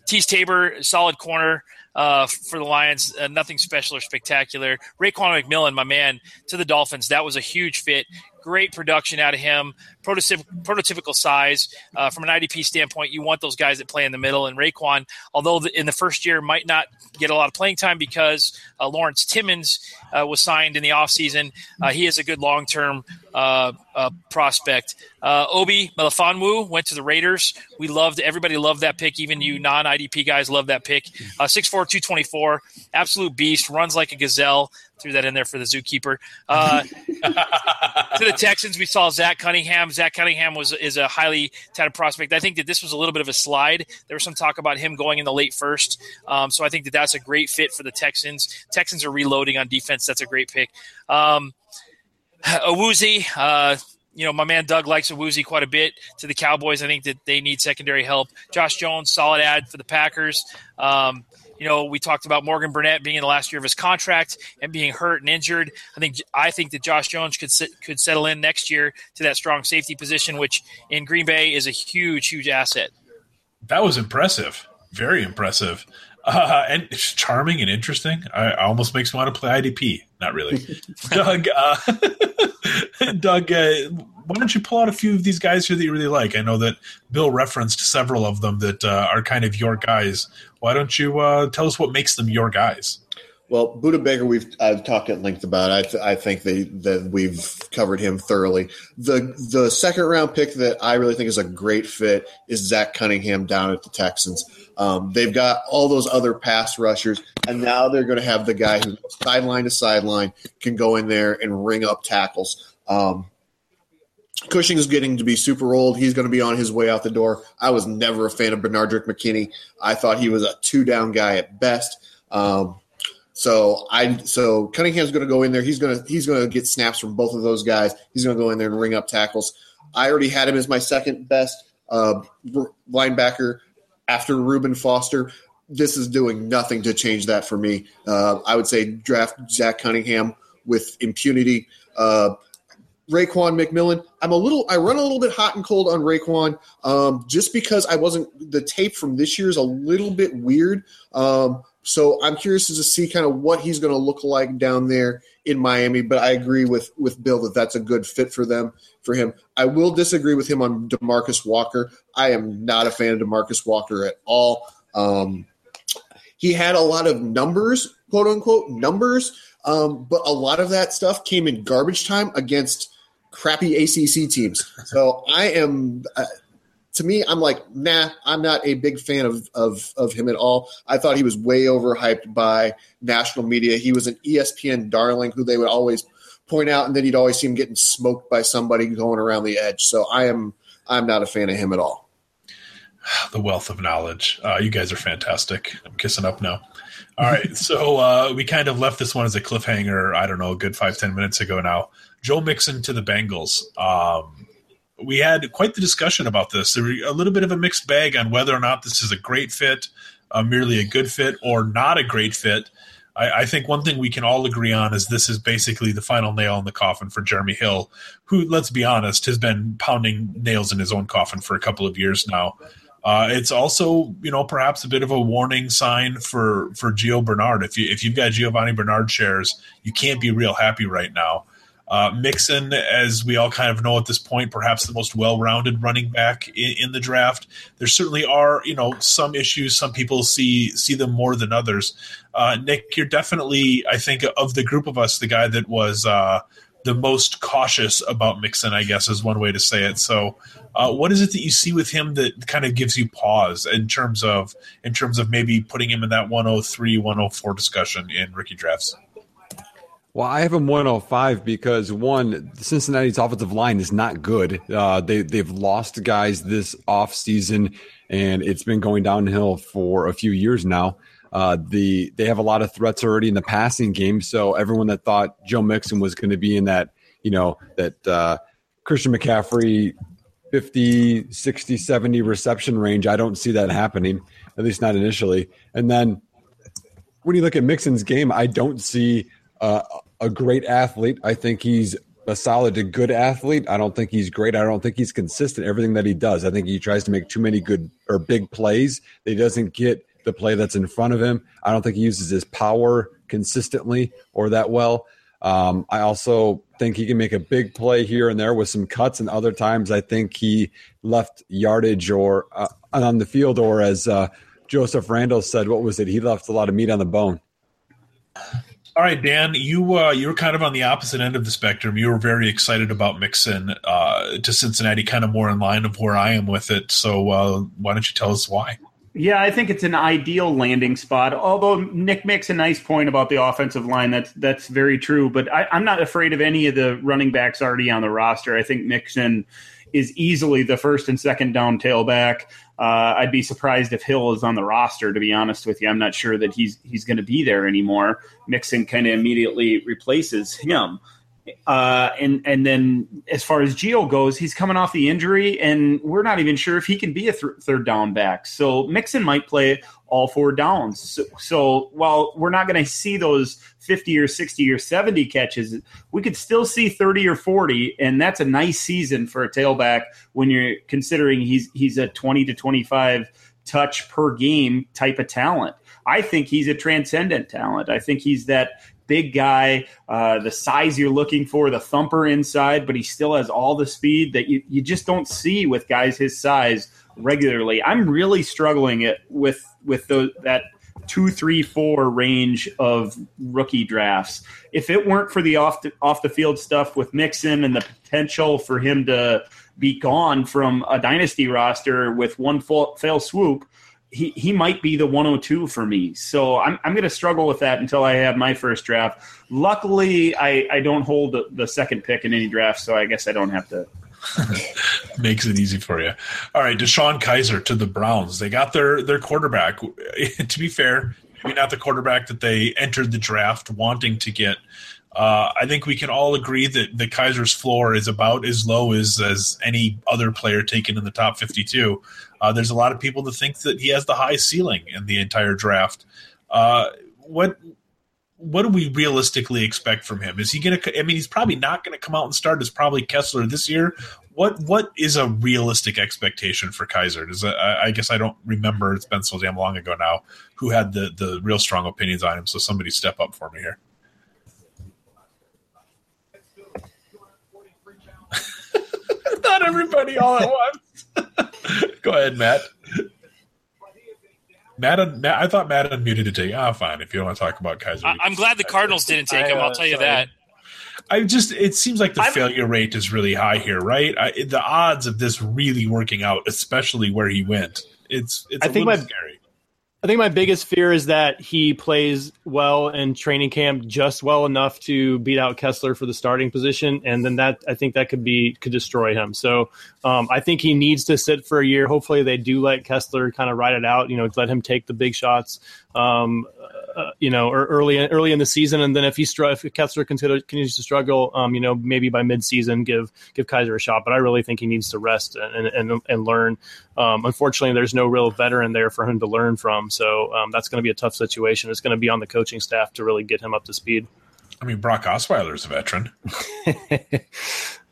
Teez Tabor, solid corner uh, for the Lions. Uh, nothing special or spectacular. Raekwon McMillan, my man, to the Dolphins. That was a huge fit. Great production out of him. Prototyp- prototypical size. Uh, from an IDP standpoint, you want those guys that play in the middle. And Raekwon, although in the first year might not get a lot of playing time because uh, Lawrence Timmons uh, was signed in the offseason, uh, he is a good long term uh, uh, prospect. Uh, Obi Melifonwu went to the Raiders. We loved everybody loved that pick. Even you non IDP guys love that pick. Uh, 6'4", 224, absolute beast. Runs like a gazelle. Threw that in there for the zookeeper. Uh, to the Texans, we saw Zach Cunningham. Zach Cunningham was is a highly touted prospect. I think that this was a little bit of a slide. There was some talk about him going in the late first. Um, so I think that that's a great fit for the Texans. Texans are reloading on defense. That's a great pick. Um, Awuzie, uh, you know, my man Doug likes Awuzie quite a bit to the Cowboys. I think that they need secondary help. Josh Jones, solid ad for the Packers. Um, you know, we talked about Morgan Burnett being in the last year of his contract and being hurt and injured. I think I think that Josh Jones could sit, could settle in next year to that strong safety position, which in Green Bay is a huge, huge asset. That was impressive, very impressive, uh, and it's charming and interesting. I, almost makes me want to play IDP. Not really, <laughs> Doug. Uh, <laughs> Doug, uh, why don't you pull out a few of these guys here that you really like? I know that Bill referenced several of them that uh, are kind of your guys. Why don't you uh, tell us what makes them your guys? Well, Budda Baker, we've I've talked at length about. I, th- I think they, that we've covered him thoroughly. The the second round pick that I really think is a great fit is Zach Cunningham down at the Texans. Um, they've got all those other pass rushers, and now they're going to have the guy who sideline to sideline can go in there and ring up tackles. Um, Cushing is getting to be super old. He's going to be on his way out the door. I was never a fan of Benardrick McKinney. I thought he was a two down guy at best. Um, so I so Cunningham's going to go in there. He's going to he's going to get snaps from both of those guys. He's going to go in there and ring up tackles. I already had him as my second best uh, linebacker after Reuben Foster. This is doing nothing to change that for me. Uh, I would say draft Zach Cunningham with impunity. Uh, Raekwon McMillan. I'm a little, I run a little bit hot and cold on Raekwon um, just because I wasn't, the tape from this year is a little bit weird. Um, so I'm curious to see kind of what he's going to look like down there in Miami. But I agree with with Bill that that's a good fit for them for him. I will disagree with him on Demarcus Walker. I am not a fan of Demarcus Walker at all. Um, he had a lot of numbers, quote unquote numbers, Um, but a lot of that stuff came in garbage time against crappy ACC teams. So I am. Uh, to me, I'm like, nah, I'm not a big fan of, of of him at all. I thought he was way overhyped by national media. He was an ESPN darling who they would always point out, and then you'd always see him getting smoked by somebody going around the edge. So I am I'm not a fan of him at all. <sighs> The wealth of knowledge. Uh, you guys are fantastic. I'm kissing up now. All right, <laughs> so uh, we kind of left this one as a cliffhanger. I don't know, a good five ten minutes ago now. Joe Mixon to the Bengals. Um, we had quite the discussion about this. There was a little bit of a mixed bag on whether or not this is a great fit, uh, merely a good fit, or not a great fit. I, I, think one thing we can all agree on is this is basically the final nail in the coffin for Jeremy Hill, who, let's be honest, has been pounding nails in his own coffin for a couple of years now. Uh, it's also, you know, perhaps a bit of a warning sign for for Gio Bernard. If you if you've got Giovanni Bernard shares, you can't be real happy right now. Uh, Mixon, as we all kind of know at this point, perhaps the most well-rounded running back in, in, the draft. There certainly are, you know, some issues. Some people see see them more than others. Uh, Nick, you're definitely, I think, of the group of us, the guy that was uh, the most cautious about Mixon. I guess is one way to say it. So, uh, what is it that you see with him that kind of gives you pause in terms of in terms of maybe putting him in that 103, 104 discussion in rookie drafts? Well, I have him 105 because one, Cincinnati's offensive line is not good. Uh, they they've lost guys this offseason, and it's been going downhill for a few years now. Uh, the they have a lot of threats already in the passing game. So everyone that thought Joe Mixon was going to be in that, you know, that uh, Christian McCaffrey 50, 60, 70 reception range, I don't see that happening, at least not initially. And then when you look at Mixon's game, I don't see uh, a great athlete. I think he's a solid to good athlete. I don't think he's great. I don't think he's consistent everything that he does. I think he tries to make too many good or big plays. He doesn't get the play that's in front of him. I don't think he uses his power consistently or that well. Um, I also think he can make a big play here and there with some cuts, and other times I think he left yardage or uh, on the field, or as uh, Joseph Randall said, what was it? He left a lot of meat on the bone. All right, Dan, you uh, you were kind of on the opposite end of the spectrum. You were very excited about Mixon uh, to Cincinnati, kind of more in line of where I am with it. So uh, why don't you tell us why? Yeah, I think it's an ideal landing spot. Although Nick makes a nice point about the offensive line, that's that's very true. But I, I'm not afraid of any of the running backs already on the roster. I think Mixon is easily the first and second down tailback. Uh, I'd be surprised if Hill is on the roster. To be honest with you, I'm not sure that he's he's going to be there anymore. Mixon kind of immediately replaces him. Uh, and and then as far as Gio goes, he's coming off the injury, and we're not even sure if he can be a th- third down back. So Mixon might play all four downs. So, so while we're not going to see those 50 or 60 or 70 catches, we could still see 30 or 40, and that's a nice season for a tailback when you're considering he's he's a 20 to 25 touch per game type of talent. I think he's a transcendent talent. I think he's that big guy, uh, the size you're looking for, the thumper inside, but he still has all the speed that you, you just don't see with guys his size regularly. I'm really struggling it with with those, that two, three, four range of rookie drafts. If it weren't for the off the, off the field stuff with Mixon and the potential for him to be gone from a dynasty roster with one full, fail swoop, he, he might be the 102 for me. So I'm, I'm going to struggle with that until I have my first draft. Luckily, I, I don't hold the, the second pick in any draft, so I guess I don't have to <laughs> Makes it easy for you. All right, DeShone Kizer to the Browns. They got their their quarterback. <laughs> to be fair, maybe not the quarterback that they entered the draft wanting to get. Uh, I think we can all agree that the Kizer's floor is about as low as as any other player taken in the top 52. Uh, there's a lot of people that think that he has the high ceiling in the entire draft. Uh, what what do we realistically expect from him? Is he going to? I mean, he's probably not going to come out and start as probably Kessler this year. What what is a realistic expectation for Kaiser? Does I, I guess I don't remember. It's been so damn long ago now. Who had the the real strong opinions on him? So somebody step up for me here. <laughs> not everybody all at once. <laughs> Go ahead, Matt. Matt, Matt, I thought Matt unmuted to take. Ah, oh, fine. If you don't want to talk about Kizer, I, am glad the Cardinals didn't take him. I'll tell you that. I just it seems like the I'm, failure rate is really high here, right? I, the odds of this really working out, especially where he went, it's it's I think my, scary. I think my biggest fear is that he plays well in training camp, just well enough to beat out Kessler for the starting position, and then that I think that could be could destroy him. So um, I think he needs to sit for a year. Hopefully, they do let Kessler kind of ride it out. You know, let him take the big shots. Um, uh, you know, or early early in the season, and then if he str- if Kessler continues to struggle, um, you know, maybe by midseason, give give Kizer a shot. But I really think he needs to rest and and, and learn. Um, unfortunately, there's no real veteran there for him to learn from, so um, that's going to be a tough situation. It's going to be on the coaching staff to really get him up to speed. I mean, Brock Osweiler is a veteran.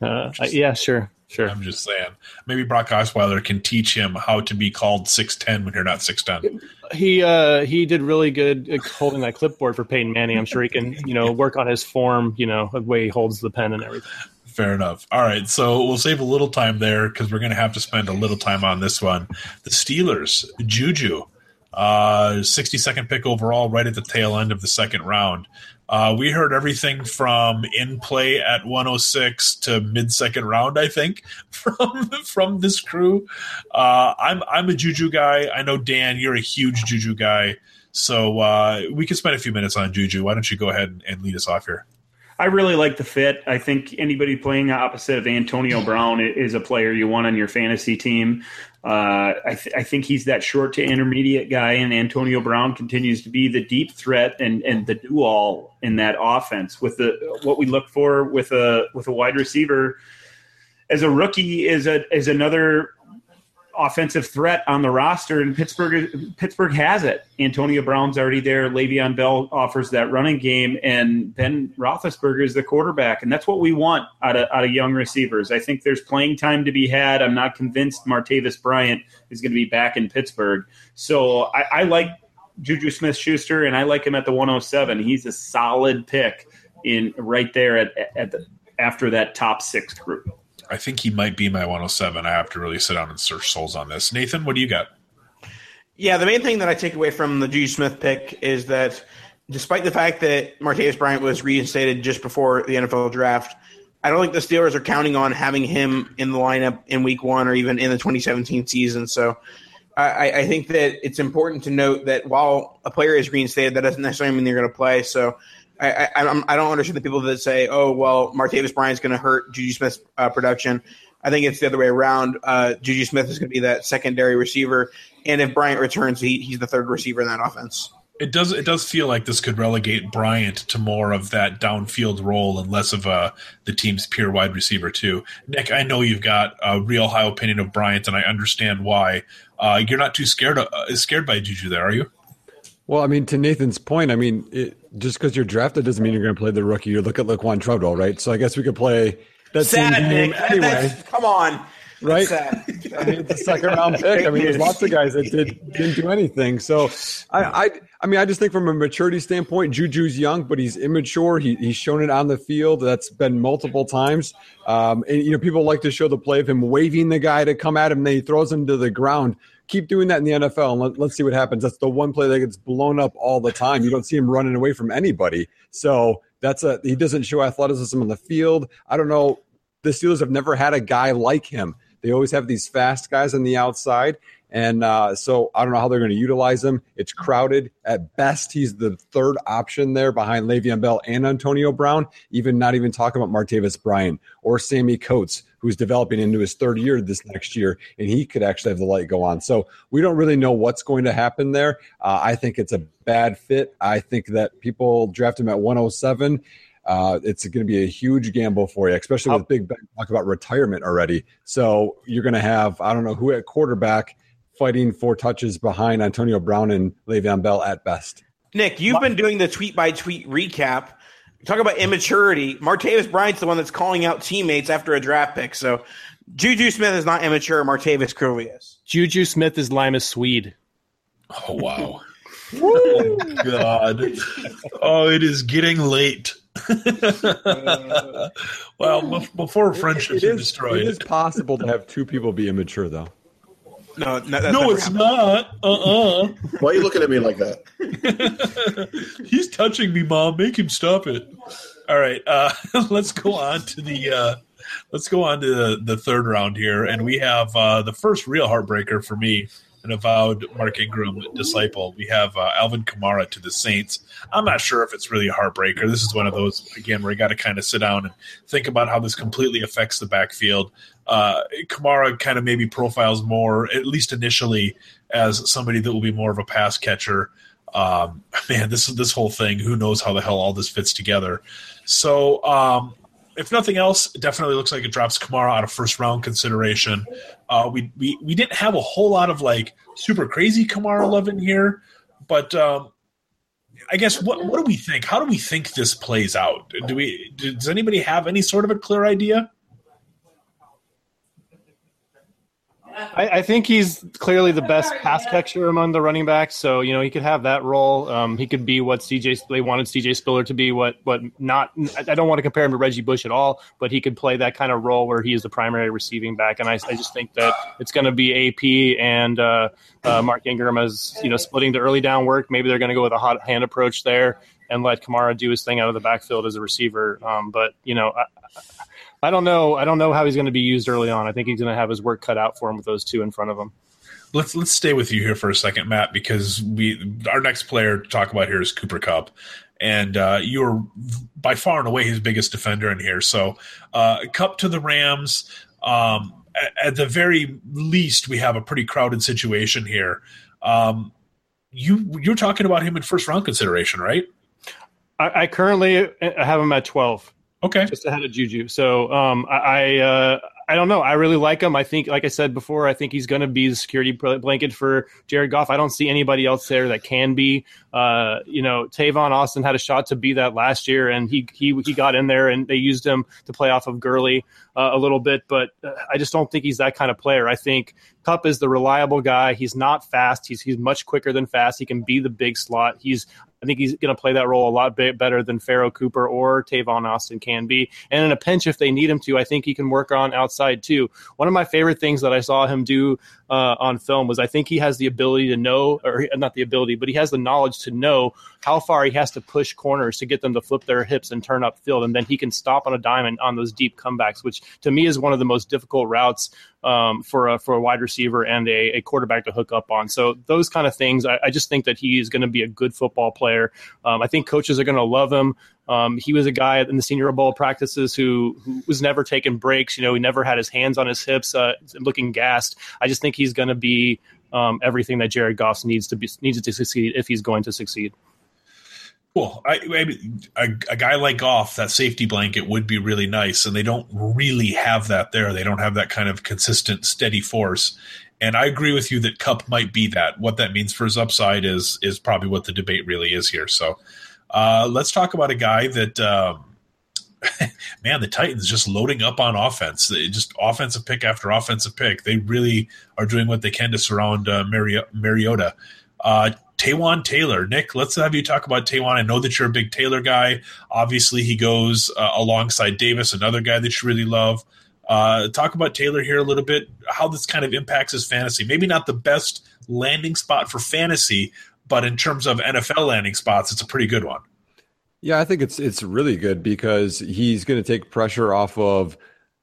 <laughs> uh, yeah, sure. Sure. I'm just saying. Maybe Brock Osweiler can teach him how to be called 6'10 when you're not 6'10. He uh, he did really good holding that clipboard for Peyton Manning. I'm sure he can, you know, work on his form, you know, the way he holds the pen and everything. Fair enough. All right, so we'll save a little time there because we're going to have to spend a little time on this one. The Steelers, Juju, uh, 62nd pick overall, right at the tail end of the second round. Uh, we heard everything from in play at 106 to mid second round, I think, <laughs> from from this crew. Uh, I'm I'm a Juju guy. I know Dan, you're a huge Juju guy, so uh, we could spend a few minutes on Juju. Why don't you go ahead and lead us off here? I really like the fit. I think anybody playing opposite of Antonio Brown is a player you want on your fantasy team. Uh, I, th- I, think he's that short to intermediate guy, and Antonio Brown continues to be the deep threat and, and the do all in that offense. With the what we look for with a with a wide receiver as a rookie is a is another offensive threat on the roster, and Pittsburgh Pittsburgh has it. Antonio Brown's already there. Le'Veon Bell offers that running game, and Ben Roethlisberger is the quarterback, and that's what we want out of out of young receivers. I think there's playing time to be had. I'm not convinced Martavis Bryant is going to be back in Pittsburgh, so I, I like Juju Smith Schuster, and I like him at the 107. He's a solid pick in right there at at the after that top six group. I think he might be my 107. I have to really sit down and search souls on this. Nathan, what do you got? Yeah, the main thing that I take away from the Juju Smith pick is that despite the fact that Martavis Bryant was reinstated just before the NFL draft, I don't think the Steelers are counting on having him in the lineup in week one or even in the 2017 season. So I, I think that it's important to note that while a player is reinstated, that doesn't necessarily mean they're going to play. So I, I, I don't understand the people that say, "Oh, well, Martavis Bryant's going to hurt Juju Smith's uh, production." I think it's the other way around. Uh, Juju Smith is going to be that secondary receiver, and if Bryant returns, he, he's the third receiver in that offense. It does. It does feel like this could relegate Bryant to more of that downfield role and less of a the team's pure wide receiver too. Nick, I know you've got a real high opinion of Bryant, and I understand why. Uh, you're not too scared uh, scared by Juju, there, are you? Well, I mean, to Nathan's point, I mean, it, just because you're drafted doesn't mean you're going to play the rookie. You look at Laquan Treadwell, right? So I guess we could play that Sad, same game Nick. <laughs> anyway. come on, right? I mean, it's a second round pick. I mean, there's lots of guys that did didn't do anything. So I, I, I mean, I just think from a maturity standpoint, Juju's young, but he's immature. He, he's shown it on the field. That's been multiple times. Um, and you know, people like to show the play of him waving the guy to come at him, and then he throws him to the ground keep doing that in the NFL and let, us see what happens. That's the one play that gets blown up all the time. You don't see him running away from anybody. So that's a he doesn't show athleticism on the field. I don't know. The Steelers have never had a guy like him. They always have these fast guys on the outside. And uh, so I don't know how they're going to utilize him. It's crowded. At best, he's the third option there behind Le'Veon Bell and Antonio Brown, even not even talking about Martavis Bryant or Sammy Coates, who's developing into his third year this next year, and he could actually have the light go on. So we don't really know what's going to happen there. Uh, I think it's a bad fit. I think that people draft him at 107 uh, it's going to be a huge gamble for you, especially with Big Ben talk about retirement already. So you're going to have I don't know who at quarterback fighting for touches behind Antonio Brown and Le'Veon Bell at best. Nick, you've been doing the tweet by tweet recap. Talk about immaturity. Martavis Bryant's the one that's calling out teammates after a draft pick. So Juju Smith is not immature. Martavis clearly is. Juju Smith is Limas Sweed. Oh wow. <laughs> oh God. Oh, it is getting late. <laughs> well, before friendships it are destroyed, it is possible to have two people be immature, though. No, no, no it's happened. not. Uh uh-uh. uh <laughs> Why are you looking at me like that? <laughs> He's touching me, mom. Make him stop it. All right, uh, <laughs> let's go on to the uh, let's go on to the, the third round here, and we have uh, the first real heartbreaker for me, an avowed Mark Ingram disciple. We have uh, Alvin Kamara to the Saints. I'm not sure if it's really a heartbreaker. This is one of those again where you got to kind of sit down and think about how this completely affects the backfield. Uh, Kamara kind of maybe profiles more, at least initially, as somebody that will be more of a pass catcher. Um, <laughs> man, this this whole thing. Who knows how the hell all this fits together? So, um, if nothing else, it definitely looks like it drops Kamara out of first round consideration. Uh, we, we we didn't have a whole lot of like super crazy Kamara love in here, but um, I guess what what do we think? How do we think this plays out? Do we does anybody have any sort of a clear idea? I, I, think he's clearly the best pass catcher among the running backs. So you know he could have that role. Um, he could be what CJ they wanted CJ Spiller to be. What what not? I don't want to compare him to Reggie Bush at all, but he could play that kind of role where he is the primary receiving back. And I, I just think that it's going to be AP and uh, uh, Mark Ingram as you know splitting the early down work. Maybe they're going to go with a hot hand approach there and let Kamara do his thing out of the backfield as a receiver. Um, but you know. I, I don't know. I don't know how he's going to be used early on. I think he's going to have his work cut out for him with those two in front of him. Let's let's stay with you here for a second, Matt, because we our next player to talk about here is Cooper Kupp, and uh, you're by far and away his biggest defender in here. So, uh, Kupp to the Rams. Um, at, at, the very least, we have a pretty crowded situation here. Um, you you're talking about him in first round consideration, right? I, I currently have him at twelve. Okay, just ahead of Juju. So um, I I, uh, I don't know. I really like him. I think, like I said before, I think he's going to be the security blanket for Jared Goff. I don't see anybody else there that can be. Uh, you know, Tavon Austin had a shot to be that last year, and he he he got in there, and they used him to play off of Gurley uh, a little bit. But uh, I just don't think he's that kind of player. I think Kupp is the reliable guy. He's not fast. He's he's much quicker than fast. He can be the big slot. He's I think he's going to play that role a lot better than Pharoh Cooper or Tavon Austin can be. And in a pinch, if they need him to, I think he can work on outside too. One of my favorite things that I saw him do uh, on film was I think he has the ability to know, or not the ability, but he has the knowledge to know how far he has to push corners to get them to flip their hips and turn upfield, and then he can stop on a diamond on those deep comebacks, which to me is one of the most difficult routes um, for a for a wide receiver and a, a, quarterback to hook up on. So those kind of things, I, I just think that he is going to be a good football player. Um, I think coaches are going to love him. Um, he was a guy in the Senior Bowl practices who, who, was never taking breaks. You know, he never had his hands on his hips, uh, looking gassed. I just think he's going to be um, everything that Jared Goff needs to be needs to succeed if he's going to succeed. Cool. I, I, a, a, guy like Goff, that safety blanket would be really nice, and they don't really have that there. They don't have that kind of consistent, steady force. And I agree with you that Kupp might be that. What that means for his upside is is probably what the debate really is here. So, uh, let's talk about a guy that, um, <laughs> man, the Titans just loading up on offense. Just offensive pick after offensive pick. They really are doing what they can to surround uh, Mari- Mariota. Uh, Taywan Taylor. Nick, let's have you talk about Taywan. I know that you're a big Taylor guy. Obviously, he goes uh, alongside Davis, another guy that you really love. Uh, talk about Taylor here a little bit, how this kind of impacts his fantasy. Maybe not the best landing spot for fantasy, but in terms of NFL landing spots, it's a pretty good one. Yeah, I think it's it's really good because he's going to take pressure off of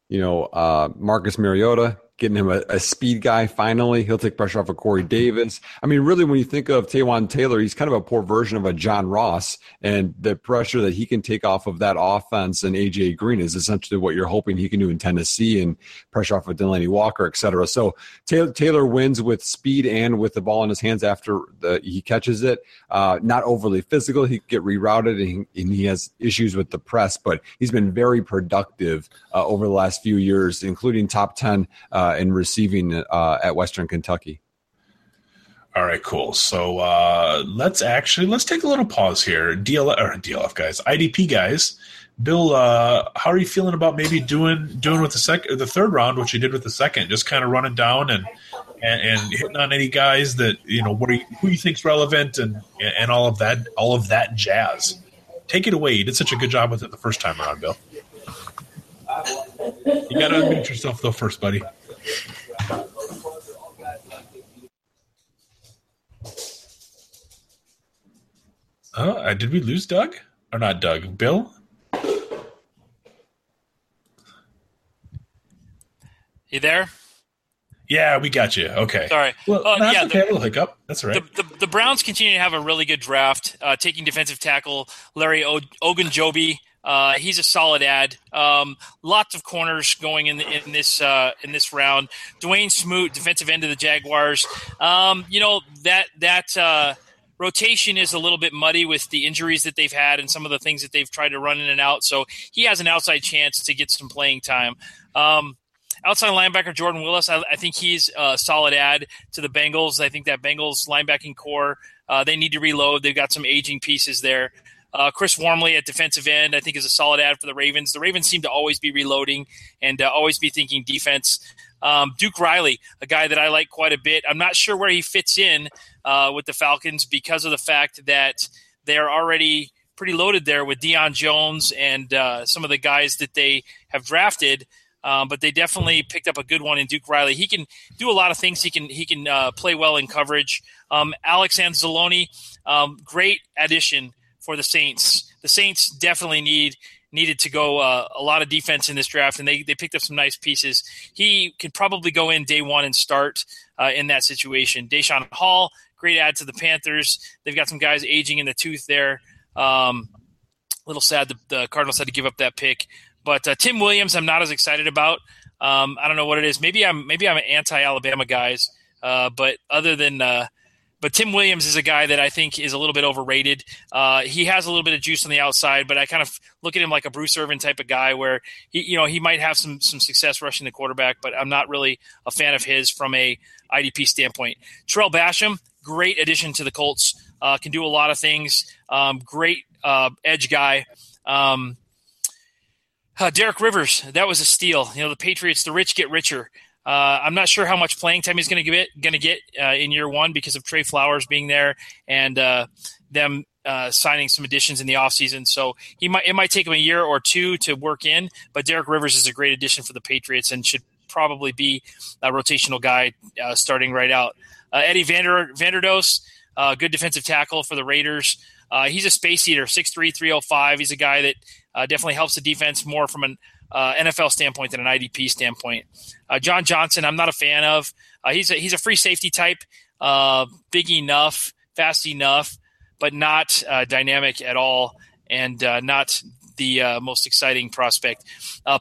you know uh, Marcus Mariota getting him a, a, speed guy finally. He'll take pressure off of Corey Davis. I mean, really, when you think of Taywan Taylor, he's kind of a poor version of a John Ross, and the pressure that he can take off of that offense and AJ Green is essentially what you're hoping he can do in Tennessee and pressure off of Delanie Walker, et cetera. So Taylor, Taylor wins with speed and with the ball in his hands after the, he catches it. Uh, not overly physical. He get rerouted and he, and he, has issues with the press, but he's been very productive uh, over the last few years, including top 10 uh, uh, in receiving uh, at Western Kentucky. All right, cool. So uh, let's actually let's take a little pause here. DLF or DLF guys, IDP guys. Bill, uh, how are you feeling about maybe doing doing with the second, the third round, what you did with the second, just kind of running down and, and, and hitting on any guys that you know what you, who you think's relevant and and all of that all of that jazz. Take it away. You did such a good job with it the first time around, Bill. You got to unmute yourself though first, buddy. Oh, uh, did we lose Doug? Or not Doug, Bill? You there? Yeah, we got you. Okay. Sorry. Well, uh, yeah, okay. The, hiccup. That's right. The, the, the, Browns continue to have a really good draft, uh, taking defensive tackle Larry o- Ogunjobi uh, he's a solid ad. Um, lots of corners going in in this uh, in this round. Dawuane Smoot, defensive end of the Jaguars. Um, you know that that uh, rotation is a little bit muddy with the injuries that they've had and some of the things that they've tried to run in and out. So he has an outside chance to get some playing time. Um, outside linebacker Jordan Willis, I, I, think he's a solid add to the Bengals. I think that Bengals linebacking core uh, they need to reload. They've got some aging pieces there. Uh, Chris Wormley at defensive end, I think, is a solid add for the Ravens. The Ravens seem to always be reloading and uh, always be thinking defense. Um, Duke Riley, a guy that I like quite a bit. I'm not sure where he fits in uh, with the Falcons because of the fact that they're already pretty loaded there with Deion Jones and uh, some of the guys that they have drafted. Um, but they definitely picked up a good one in Duke Riley. He can do a lot of things. He can he can uh, play well in coverage. Um, Alex Anzalone, um, great addition for the Saints. The Saints definitely need needed to go uh, a lot of defense in this draft, and they, they picked up some nice pieces. He could probably go in day one and start uh, in that situation. Daeshon Hall, great add to the Panthers. They've got some guys aging in the tooth there. Um, a little sad the, the, Cardinals had to give up that pick, but uh, Tim Williams, I'm not as excited about. Um, I don't know what it is. Maybe I'm maybe I'm an anti-Alabama guys, uh, but other than uh, but Tim Williams is a guy that I think is a little bit overrated. Uh, he has a little bit of juice on the outside, but I kind of look at him like a Bruce Irvin type of guy, where he, you know, he might have some some success rushing the quarterback, but I'm not really a fan of his from a IDP standpoint. Tarell Basham, great addition to the Colts, uh, can do a lot of things. Um, great uh, edge guy. Um, uh, Derek Rivers, that was a steal. You know, the Patriots, the rich get richer. Uh, I'm not sure how much playing time he's going to get going to get uh, in year one because of Trey Flowers being there and uh, them uh, signing some additions in the offseason. So he might it might take him a year or two to work in. But Derek Rivers is a great addition for the Patriots and should probably be a rotational guy uh, starting right out. Uh, Eddie Vander Vanderdoes, good defensive tackle for the Raiders. he's a space eater, 6'3", 305. He's a guy that definitely helps the defense more from an uh, NFL standpoint than an IDP standpoint. Uh, John Johnson, I'm not a fan of. Uh, he's a he's a free safety type, uh, big enough, fast enough, but not uh, dynamic at all, and uh, not the most exciting prospect.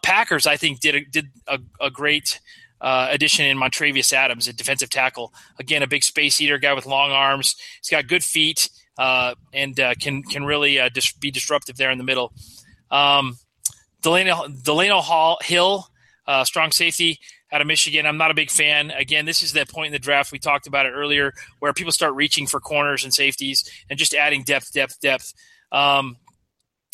Packers, I think, did a, did a, a great. addition in Montravius Adams, a defensive tackle. Again, a big space eater guy with long arms. He's got good feet and can can really dis- be disruptive there in the middle. Um, Delano, Delano Hall, Hill, uh, strong safety out of Michigan. I'm not a big fan. Again, this is that point in the draft we talked about it earlier, where people start reaching for corners and safeties and just adding depth, depth, depth. Um,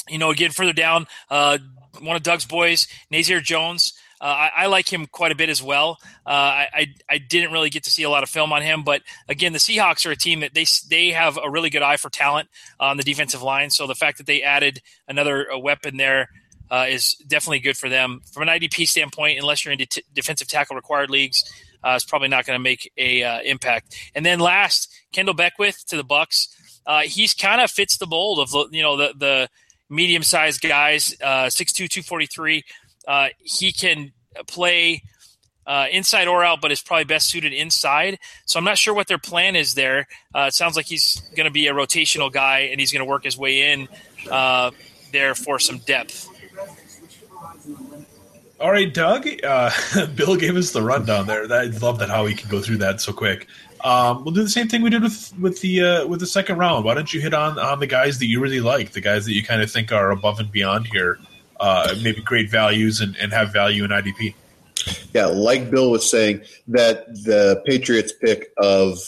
you know, again, further down, uh, one of Doug's boys, Nazair Jones. Uh, I, I, like him quite a bit as well. Uh, I, I didn't really get to see a lot of film on him, but again, the Seahawks are a team that they they have a really good eye for talent on the defensive line. So the fact that they added another weapon there uh, is definitely good for them. From an IDP standpoint, unless you're in t- defensive tackle required leagues, uh, it's probably not going to make a uh, impact. And then last, Kendall Beckwith to the Bucks. Uh, he's kind of fits the mold of you know the the medium sized guys, uh, 6'2", 243. Uh, he can play uh, inside or out, but is probably best suited inside. So I'm not sure what their plan is there. Uh, it sounds like he's going to be a rotational guy and he's going to work his way in uh, there for some depth. All right, Doug. Uh, <laughs> Bill gave us the rundown there. I love that how he can go through that so quick. Um, we'll do the same thing we did with with the uh, with the second round. Why don't you hit on on the guys that you really like, the guys that you kind of think are above and beyond here, uh, maybe great values and, and have value in IDP. Yeah, like Bill was saying, that the Patriots pick of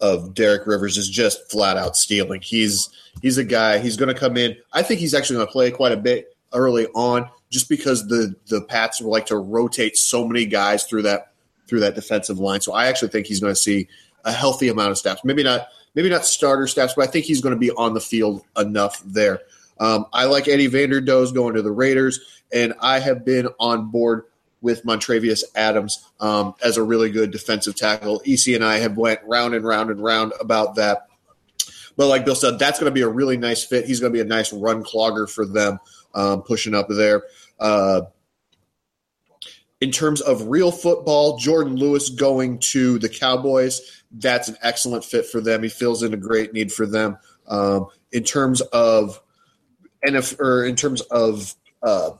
of Derek Rivers is just flat out stealing. He's he's a guy. He's going to come in. I think he's actually going to play quite a bit early on just because the the Pats like to rotate so many guys through that through that defensive line. So I actually think he's going to see a healthy amount of snaps. Maybe not maybe not starter snaps, but I think he's going to be on the field enough there. Um, I like Eddie Vanderdoes going to the Raiders, and I have been on board with Montravius Adams um, as a really good defensive tackle. EC and I have went round and round and round about that. But like Bill said, that's going to be a really nice fit. He's going to be a nice run clogger for them, um, pushing up there. Uh, in terms of real football, Jourdan Lewis going to the Cowboys, that's an excellent fit for them. He fills in a great need for them. Um, in terms of if or in terms of uh,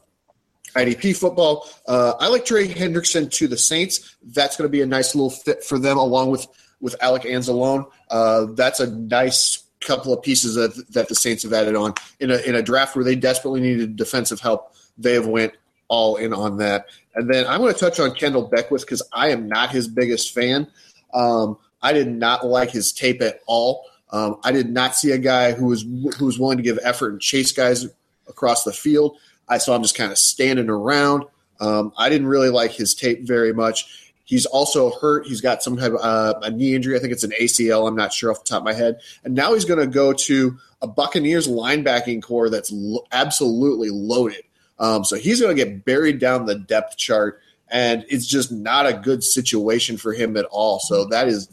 IDP football, uh, I like Trey Hendrickson to the Saints. That's going to be a nice little fit for them, along with with Alec Anzalone. Uh, that's a nice couple of pieces that that the Saints have added on in a in a draft where they desperately needed defensive help. They have went all in on that. And then I'm going to touch on Kendall Beckwith because I am not his biggest fan. Um, I did not like his tape at all. Um, I did not see a guy who was who was willing to give effort and chase guys across the field. I saw him just kind of standing around. Um, I didn't really like his tape very much. He's also hurt. He's got some type of uh, a knee injury. I think it's an ACL. I'm not sure off the top of my head. And now he's going to go to a Buccaneers linebacking core that's lo- absolutely loaded. Um, so he's going to get buried down the depth chart, and it's just not a good situation for him at all. So that is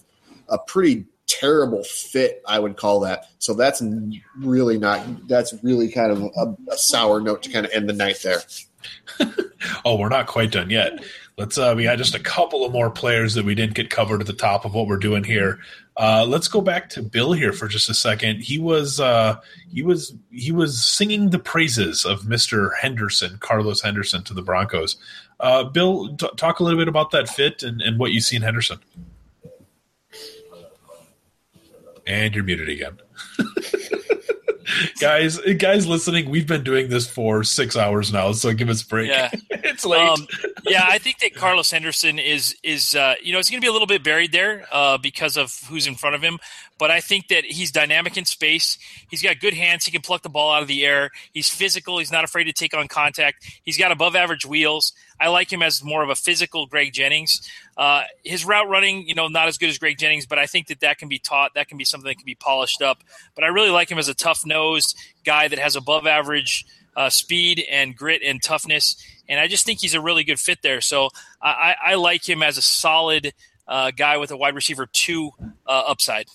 a pretty terrible fit, I would call that. So that's really not. That's really kind of a, a sour note to kind of end the night there. <laughs> oh, we're not quite done yet. Let's. Uh, we had just a couple of more players that we didn't get covered at the top of what we're doing here. Uh, let's go back to Bill here for just a second. He was uh, he was he was singing the praises of Mister Henderson, Carlos Henderson, to the Broncos. Uh, Bill, t- talk a little bit about that fit and, and what you see in Henderson. And you're muted again. <laughs> <laughs> guys, guys listening, we've been doing this for six hours now, so give us a break. Yeah. <laughs> it's late. Um, yeah, I think that Carlos Henderson is is uh, you know it's going to be a little bit buried there uh, because of who's in front of him. But I think that he's dynamic in space. He's got good hands. He can pluck the ball out of the air. He's physical. He's not afraid to take on contact. He's got above average wheels. I like him as more of a physical Greg Jennings. Uh, his route running, you know, not as good as Greg Jennings, but I think that that can be taught. That can be something that can be polished up. But I really like him as a tough nosed guy that has above average uh, speed and grit and toughness. And I just think he's a really good fit there. So I, I like him as a solid uh, guy with a wide receiver two uh, upside.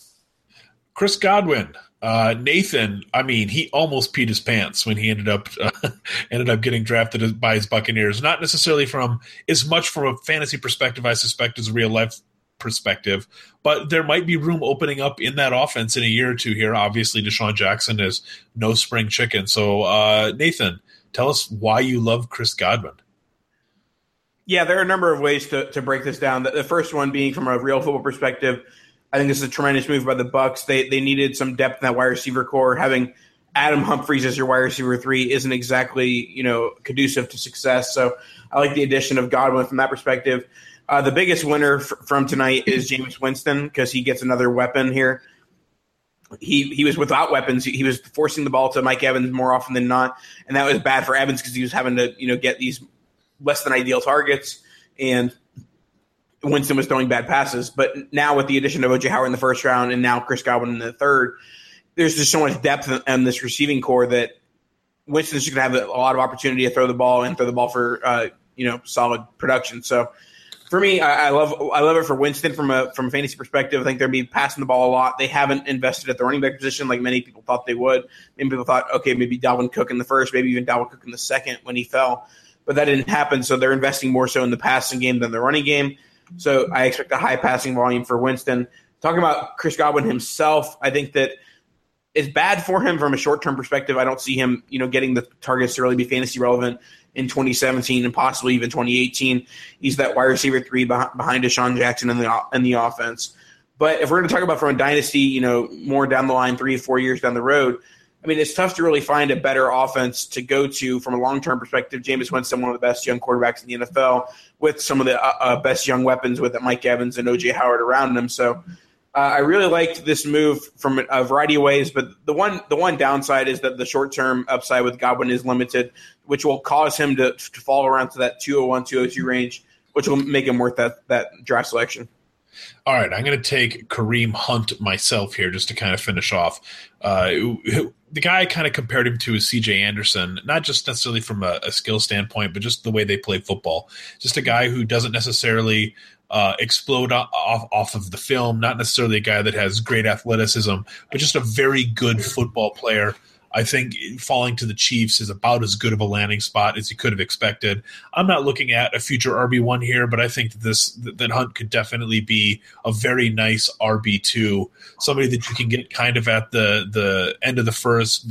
Chris Godwin, uh, Nathan, I mean, he almost peed his pants when he ended up uh, <laughs> ended up getting drafted by his Buccaneers. Not necessarily from as much from a fantasy perspective, I suspect, as a real life perspective, but there might be room opening up in that offense in a year or two here. Obviously, DeSean Jackson is no spring chicken. So, uh, Nathan, tell us why you love Chris Godwin. Yeah, there are a number of ways to, to break this down. The first one being from a real football perspective I think this is a tremendous move by the Bucks. They they needed some depth in that wide receiver core. Having Adam Humphries as your wide receiver three isn't exactly you know conducive to success. So I like the addition of Godwin from that perspective. Uh, the biggest winner f- from tonight is Jameis Winston because he gets another weapon here. He he was without weapons. He, he was forcing the ball to Mike Evans more often than not, and that was bad for Evans because he was having to you know get these less than ideal targets and Winston was throwing bad passes. But now with the addition of OJ Howard in the first round and now Chris Godwin in the third, there's just so much depth in, this receiving core that Winston's just going to have a lot of opportunity to throw the ball and throw the ball for uh, you know solid production. So for me, I, I, love I love it for Winston from a from a fantasy perspective. I think they're be passing the ball a lot. They haven't invested at the running back position like many people thought they would. Many people thought, okay, maybe Dalvin Cook in the first, maybe even Dalvin Cook in the second when he fell, but that didn't happen. So they're investing more so in the passing game than the running game. So I expect a high passing volume for Winston. Talking about Chris Godwin himself, I think that it's bad for him from a short term perspective. I don't see him, you know, getting the targets to really be fantasy relevant in 2017 and possibly even 2018. He's that wide receiver three behind DeSean Jackson in the in the offense. But if we're going to talk about from a dynasty, you know, more down the line, three four years down the road, I mean, it's tough to really find a better offense to go to from a long term perspective. Jameis Winston, one of the best young quarterbacks in the NFL, with some of the uh, uh, best young weapons with Mike Evans and OJ Howard around him. So uh, I really liked this move from a variety of ways. But the one the one downside is that the short term upside with Godwin is limited, which will cause him to, to fall around to that 201, 202 range, which will make him worth that that draft selection. All right, I'm going to take Kareem Hunt myself here just to kind of finish off. Uh, the guy kind of compared him to is CJ Anderson, not just necessarily from a, a, skill standpoint, but just the way they play football. Just a guy who doesn't necessarily uh, explode off off of the film. Not necessarily a guy that has great athleticism, but just a very good football player. I think falling to the Chiefs is about as good of a landing spot as you could have expected. I'm not looking at a future RB one here, but I think that this that Hunt could definitely be a very nice RB two, somebody that you can get kind of at the the end of the first,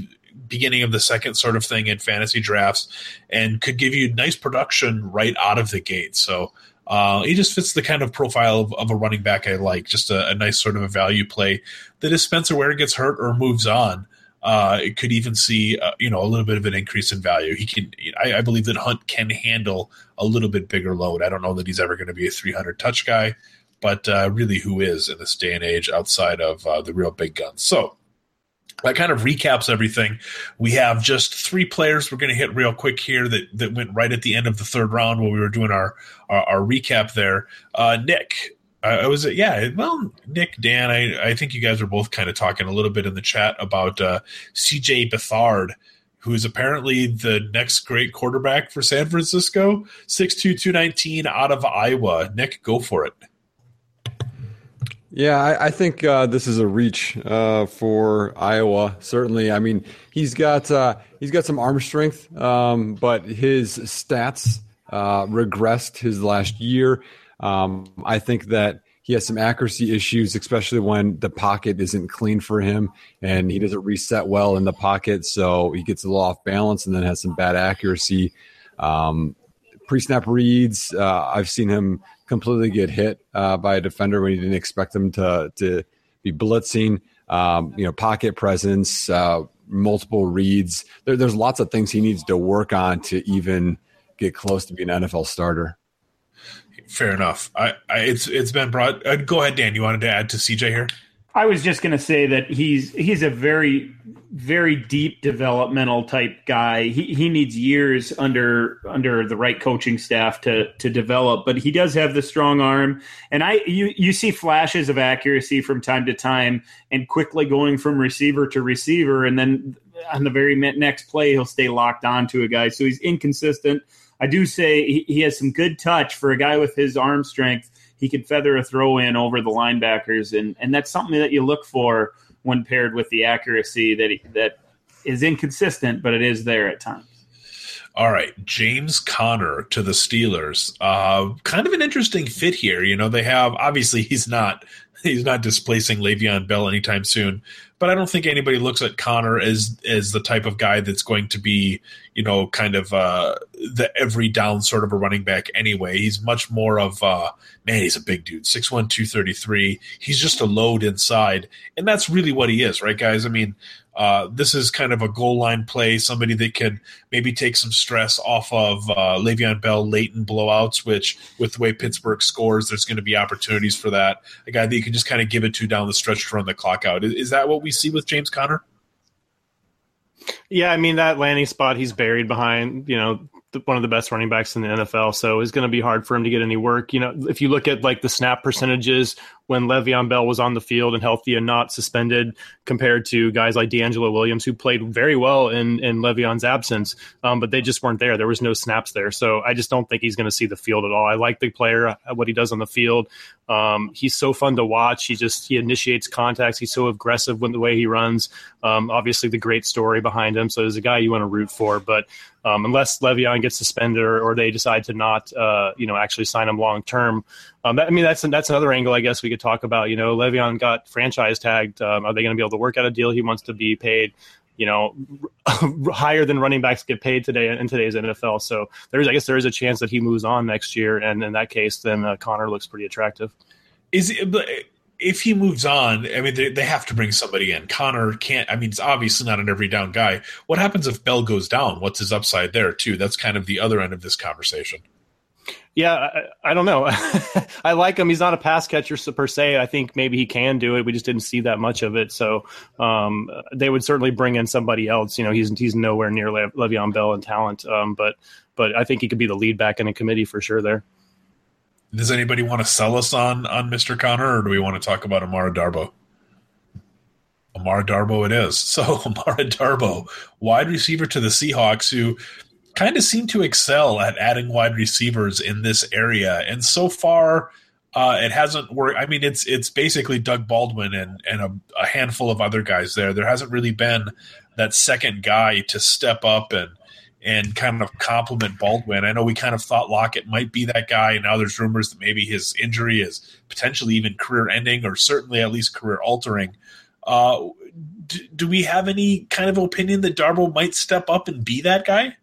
beginning of the second sort of thing in fantasy drafts, and could give you nice production right out of the gate. So. Uh, he just fits the kind of profile of, of a running back I like. Just a, a, nice sort of a value play that if Spencer Ware gets hurt or moves on, uh, it could even see uh, you know a little bit of an increase in value. He can, I, I, believe that Hunt can handle a little bit bigger load. I don't know that he's ever going to be a 300 touch guy, but uh, really, who is in this day and age outside of uh, the real big guns? So that kind of recaps everything. We have just three players we're going to hit real quick here that, that went right at the end of the third round while we were doing our our, our recap there. Uh, Nick, I was yeah. Well, Nick, Dan, I I think you guys were both kind of talking a little bit in the chat about uh, C.J. Beathard, who is apparently the next great quarterback for San Francisco. Six two two nineteen out of Iowa. Nick, go for it. Yeah, I, I think uh, this is a reach uh, for Iowa. Certainly, I mean he's got uh, he's got some arm strength, um, but his stats uh, regressed his last year. Um, I think that he has some accuracy issues, especially when the pocket isn't clean for him and he doesn't reset well in the pocket. So he gets a little off balance and then has some bad accuracy. Um, Pre snap reads, uh, I've seen him completely get hit uh, by a defender when he didn't expect him to, to be blitzing. Um, you know, pocket presence, uh, multiple reads. There, there's lots of things he needs to work on to even get close to being an NFL starter. Fair enough. I, I, it's it's been brought. Uh, go ahead, Dan. You wanted to add to CJ here? I was just going to say that he's he's a very very deep developmental type guy. He he needs years under under the right coaching staff to to develop, but he does have the strong arm. And I you you see flashes of accuracy from time to time, and quickly going from receiver to receiver, and then on the very next play he'll stay locked on to a guy. So he's inconsistent I do say he, he has some good touch for a guy with his arm strength. He could feather a throw in over the linebackers, and and that's something that you look for when paired with the accuracy that he, that is inconsistent, but it is there at times. All right, James Conner to the Steelers. Uh, kind of an interesting fit here. You know, they have obviously he's not he's not displacing Le'Veon Bell anytime soon, but I don't think anybody looks at Conner as as the type of guy that's going to be, you know, kind of uh, the every down sort of a running back anyway. He's much more of uh, man, he's a big dude, 6'1", 233. He's just a load inside, and that's really what he is, right, guys? I mean, uh, this is kind of a goal line play, somebody that can maybe take some stress off of uh, Le'Veon Bell late in blowouts, which with the way Pittsburgh scores, there's going to be opportunities for that. A guy that you can just kind of give it to down the stretch to run the clock out. Is, is that what we see with James Conner? Yeah, I mean that landing spot he's buried behind, you know, one of the best running backs in the NFL, so it's going to be hard for him to get any work. You know, if you look at like the snap percentages when Le'Veon Bell was on the field and healthy and not suspended, compared to guys like DeAngelo Williams who played very well in in Le'Veon's absence, um, but they just weren't there. There was no snaps there, so I just don't think he's going to see the field at all. I like the player, uh, what he does on the field. Um, he's so fun to watch. He just he initiates contacts. He's so aggressive with the way he runs. Um, obviously, the great story behind him. So there's a guy you want to root for, but um, unless Le'Veon gets suspended or, or they decide to not, uh, you know, actually sign him long term. Um, I mean, that's that's another angle I guess we could talk about. You know, Le'Veon got franchise tagged. Um, are they going to be able to work out a deal? He wants to be paid, you know, <laughs> higher than running backs get paid today in today's NFL. So there's, I guess, there is a chance that he moves on next year, and in that case, then uh, Conner looks pretty attractive. Is it? if he moves on, I mean, they, they have to bring somebody in. Conner can't. I mean, it's obviously not an every down guy. What happens if Bell goes down? What's his upside there too? That's kind of the other end of this conversation. Yeah, I, I don't know. <laughs> I like him. He's not a pass catcher per se. I think maybe he can do it. We just didn't see that much of it. So um, they would certainly bring in somebody else. You know, he's he's nowhere near Le- Le'Veon Bell in talent, um, but but I think he could be the lead back in a committee for sure there. Does anybody want to sell us on on Mr. Conner, or do we want to talk about Amara Darboh? Amara Darboh, it is. <laughs> So Amara Darboh, wide receiver to the Seahawks, who kind of seem to excel at adding wide receivers in this area. And so far, Uh, it hasn't worked. I mean, it's it's basically Doug Baldwin and and a, a, handful of other guys there. There hasn't really been that second guy to step up and and kind of complement Baldwin. I know we kind of thought Lockett might be that guy, and now there's rumors that maybe his injury is potentially even career ending or certainly at least career altering. Uh, do, do we have any kind of opinion that Darboh might step up and be that guy?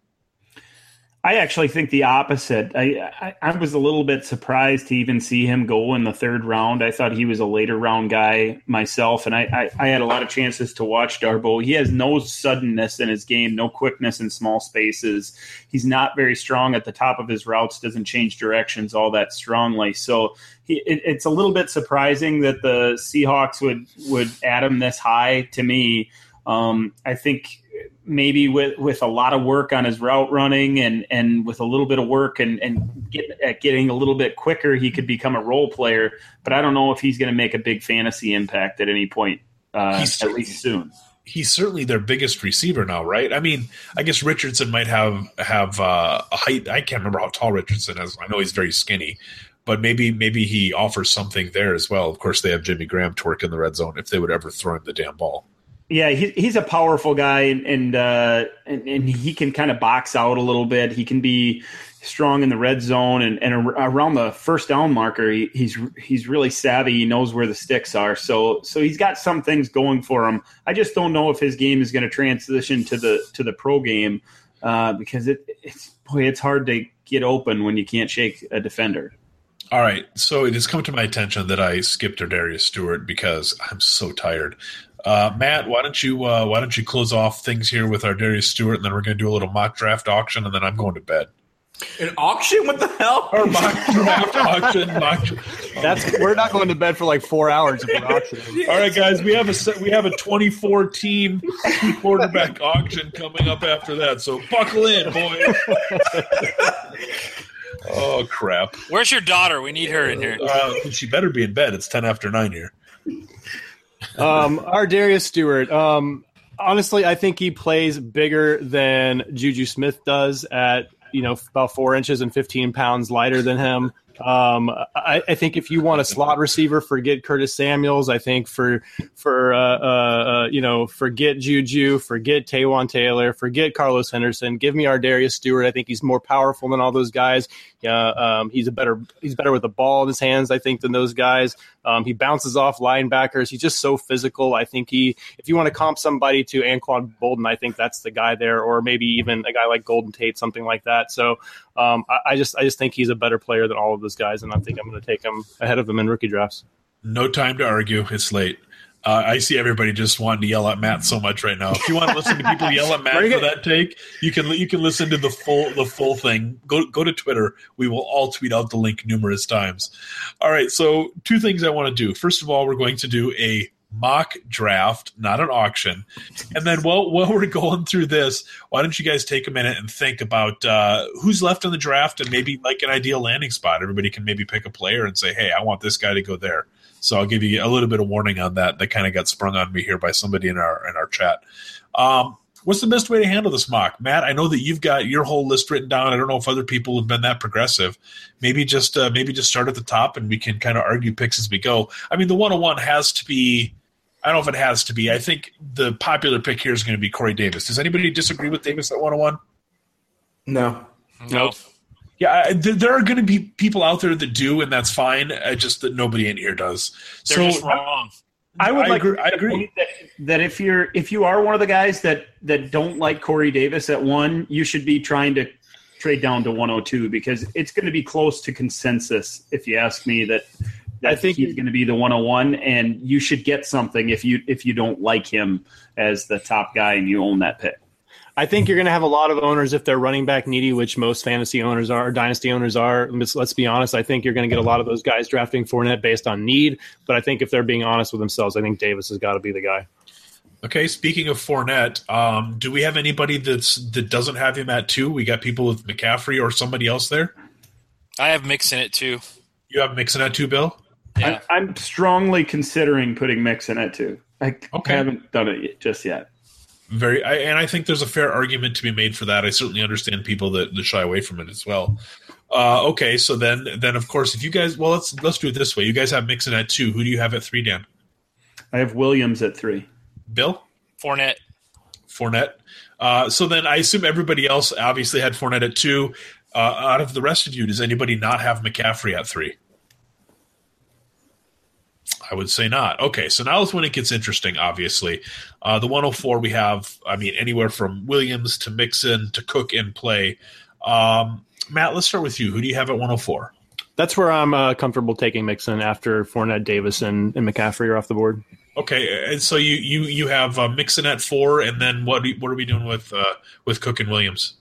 I actually think the opposite. I, I, I was a little bit surprised to even see him go in the third round. I thought he was a later round guy myself, and I, I, I had a lot of chances to watch Darboh. He has no suddenness in his game, no quickness in small spaces. He's not very strong at the top of his routes. Doesn't change directions all that strongly. So he, it, it's a little bit surprising that the Seahawks would would add him this high to me. Um, I think maybe with with a lot of work on his route running and and with a little bit of work and and get, at getting a little bit quicker, he could become a role player. But I don't know if he's going to make a big fantasy impact at any point, uh, at least soon. He's certainly their biggest receiver now, right? I mean, I guess Richardson might have have uh, a height. I can't remember how tall Richardson is. I know he's very skinny, but maybe maybe he offers something there as well. Of course, they have Jimmy Graham to work in the red zone if they would ever throw him the damn ball. Yeah, he, he's a powerful guy, and and, uh, and, and he can kind of box out a little bit. He can be strong in the red zone, and, and around the first down marker, he, he's he's really savvy. He knows where the sticks are, so so he's got some things going for him. I just don't know if his game is going to transition to the to the pro game uh, because it it's boy, it's hard to get open when you can't shake a defender. All right, so it has come to my attention that I skipped Darius Stewart because I'm so tired. Uh, Matt, why don't you uh, why don't you close off things here with ArDarius Stewart, and then we're going to do a little mock draft auction, and then I'm going to bed. An auction? What the hell? Or mock draft auction? Mock, That's we're not going to bed for like four hours if we're auctioning. <laughs> All right, guys, we have a we have a 24 team quarterback auction coming up after that, so buckle in, boys. <laughs> oh crap! Where's your daughter? We need her in here. Uh, she better be in bed. It's 10 after nine here um, ArDarius Stewart. Um, honestly, I think he plays bigger than Juju Smith does at you know about four inches and 15 pounds lighter than him. Um, I, I, think if you want a slot receiver, forget Curtis Samuels. I think for for uh, uh, uh, you know forget Juju, forget Taywan Taylor, forget Carlos Henderson. Give me ArDarius Stewart. I think he's more powerful than all those guys. Yeah, um, he's a better he's better with the ball in his hands, I think, than those guys. Um, he bounces off linebackers. He's just so physical. I think he, if you want to comp somebody to Anquan Boldin, I think that's the guy there, or maybe even a guy like Golden Tate, something like that. So um, I, I, just I just think he's a better player than all of those guys, and I think I'm going to take him ahead of them in rookie drafts. No time to argue. It's late. Uh, I see everybody just wanting to yell at Matt so much right now. If you want to listen to people <laughs> yell at Matt for that take, you can you can listen to the full the full thing. Go go to Twitter. We will all tweet out the link numerous times. All right. So two things I want to do. First of all, we're going to do a mock draft, not an auction. And then while while we're going through this, why don't you guys take a minute and think about uh, who's left in the draft and maybe like an ideal landing spot. Everybody can maybe pick a player and say, "Hey, I want this guy to go there." So I'll give you a little bit of warning on that. That kind of got sprung on me here by somebody in our in our chat. Um, what's the best way to handle this mock, Matt? I know that you've got your whole list written down. I don't know if other people have been that progressive. Maybe just uh, maybe just start at the top and we can kind of argue picks as we go. I mean, the one on one has to be. I don't know if it has to be. I think the popular pick here is going to be Corey Davis. Does anybody disagree with Davis at 101? No. Nope. Yeah, I, there are going to be people out there that do, and that's fine. I just that nobody in here does. They're so, just wrong. I would I like agree, I agree. That, that, if you're if you are one of the guys that that don't like Corey Davis at one, you should be trying to trade down to 102 because it's going to be close to consensus. If you ask me, that, that I think he's going to be the 101, and you should get something if you if you don't like him as the top guy and you own that pick. I think you're going to have a lot of owners if they're running back needy, which most fantasy owners are, dynasty owners are. Let's be honest. I think you're going to get a lot of those guys drafting Fournette based on need. But I think if they're being honest with themselves, I think Davis has got to be the guy. Okay, speaking of Fournette, um, do we have anybody that's that doesn't have him at two? We got people with McCaffrey or somebody else there. I have Mixon at two. You have Mixon at two, Bill. Yeah. I, am strongly considering putting Mix in it too. I okay. haven't done it just yet very I, and i think there's a fair argument to be made for that i certainly understand people that, that shy away from it as well Uh, okay, so then then of course if you guys well let's let's do it this way. You guys have Mixon at two. Who do you have at three, Dan? I have Williams at three. Bill? Fournette. Fournette. Uh, so then I assume everybody else obviously had Fournette at two. Uh, out of the rest of you, does anybody not have McCaffrey at three? I would say not. Okay, so now is when it gets interesting, obviously. Uh, the 104, we have, I mean, anywhere from Williams to Mixon to Cook in play. Um, Matt, let's start with you. Who do you have at 104? That's where I'm uh, comfortable taking Mixon after Fournette, Davis, and, and McCaffrey are off the board. Okay, and so you you you have uh, Mixon at four, and then what what are we doing with uh, with Cook and Williams?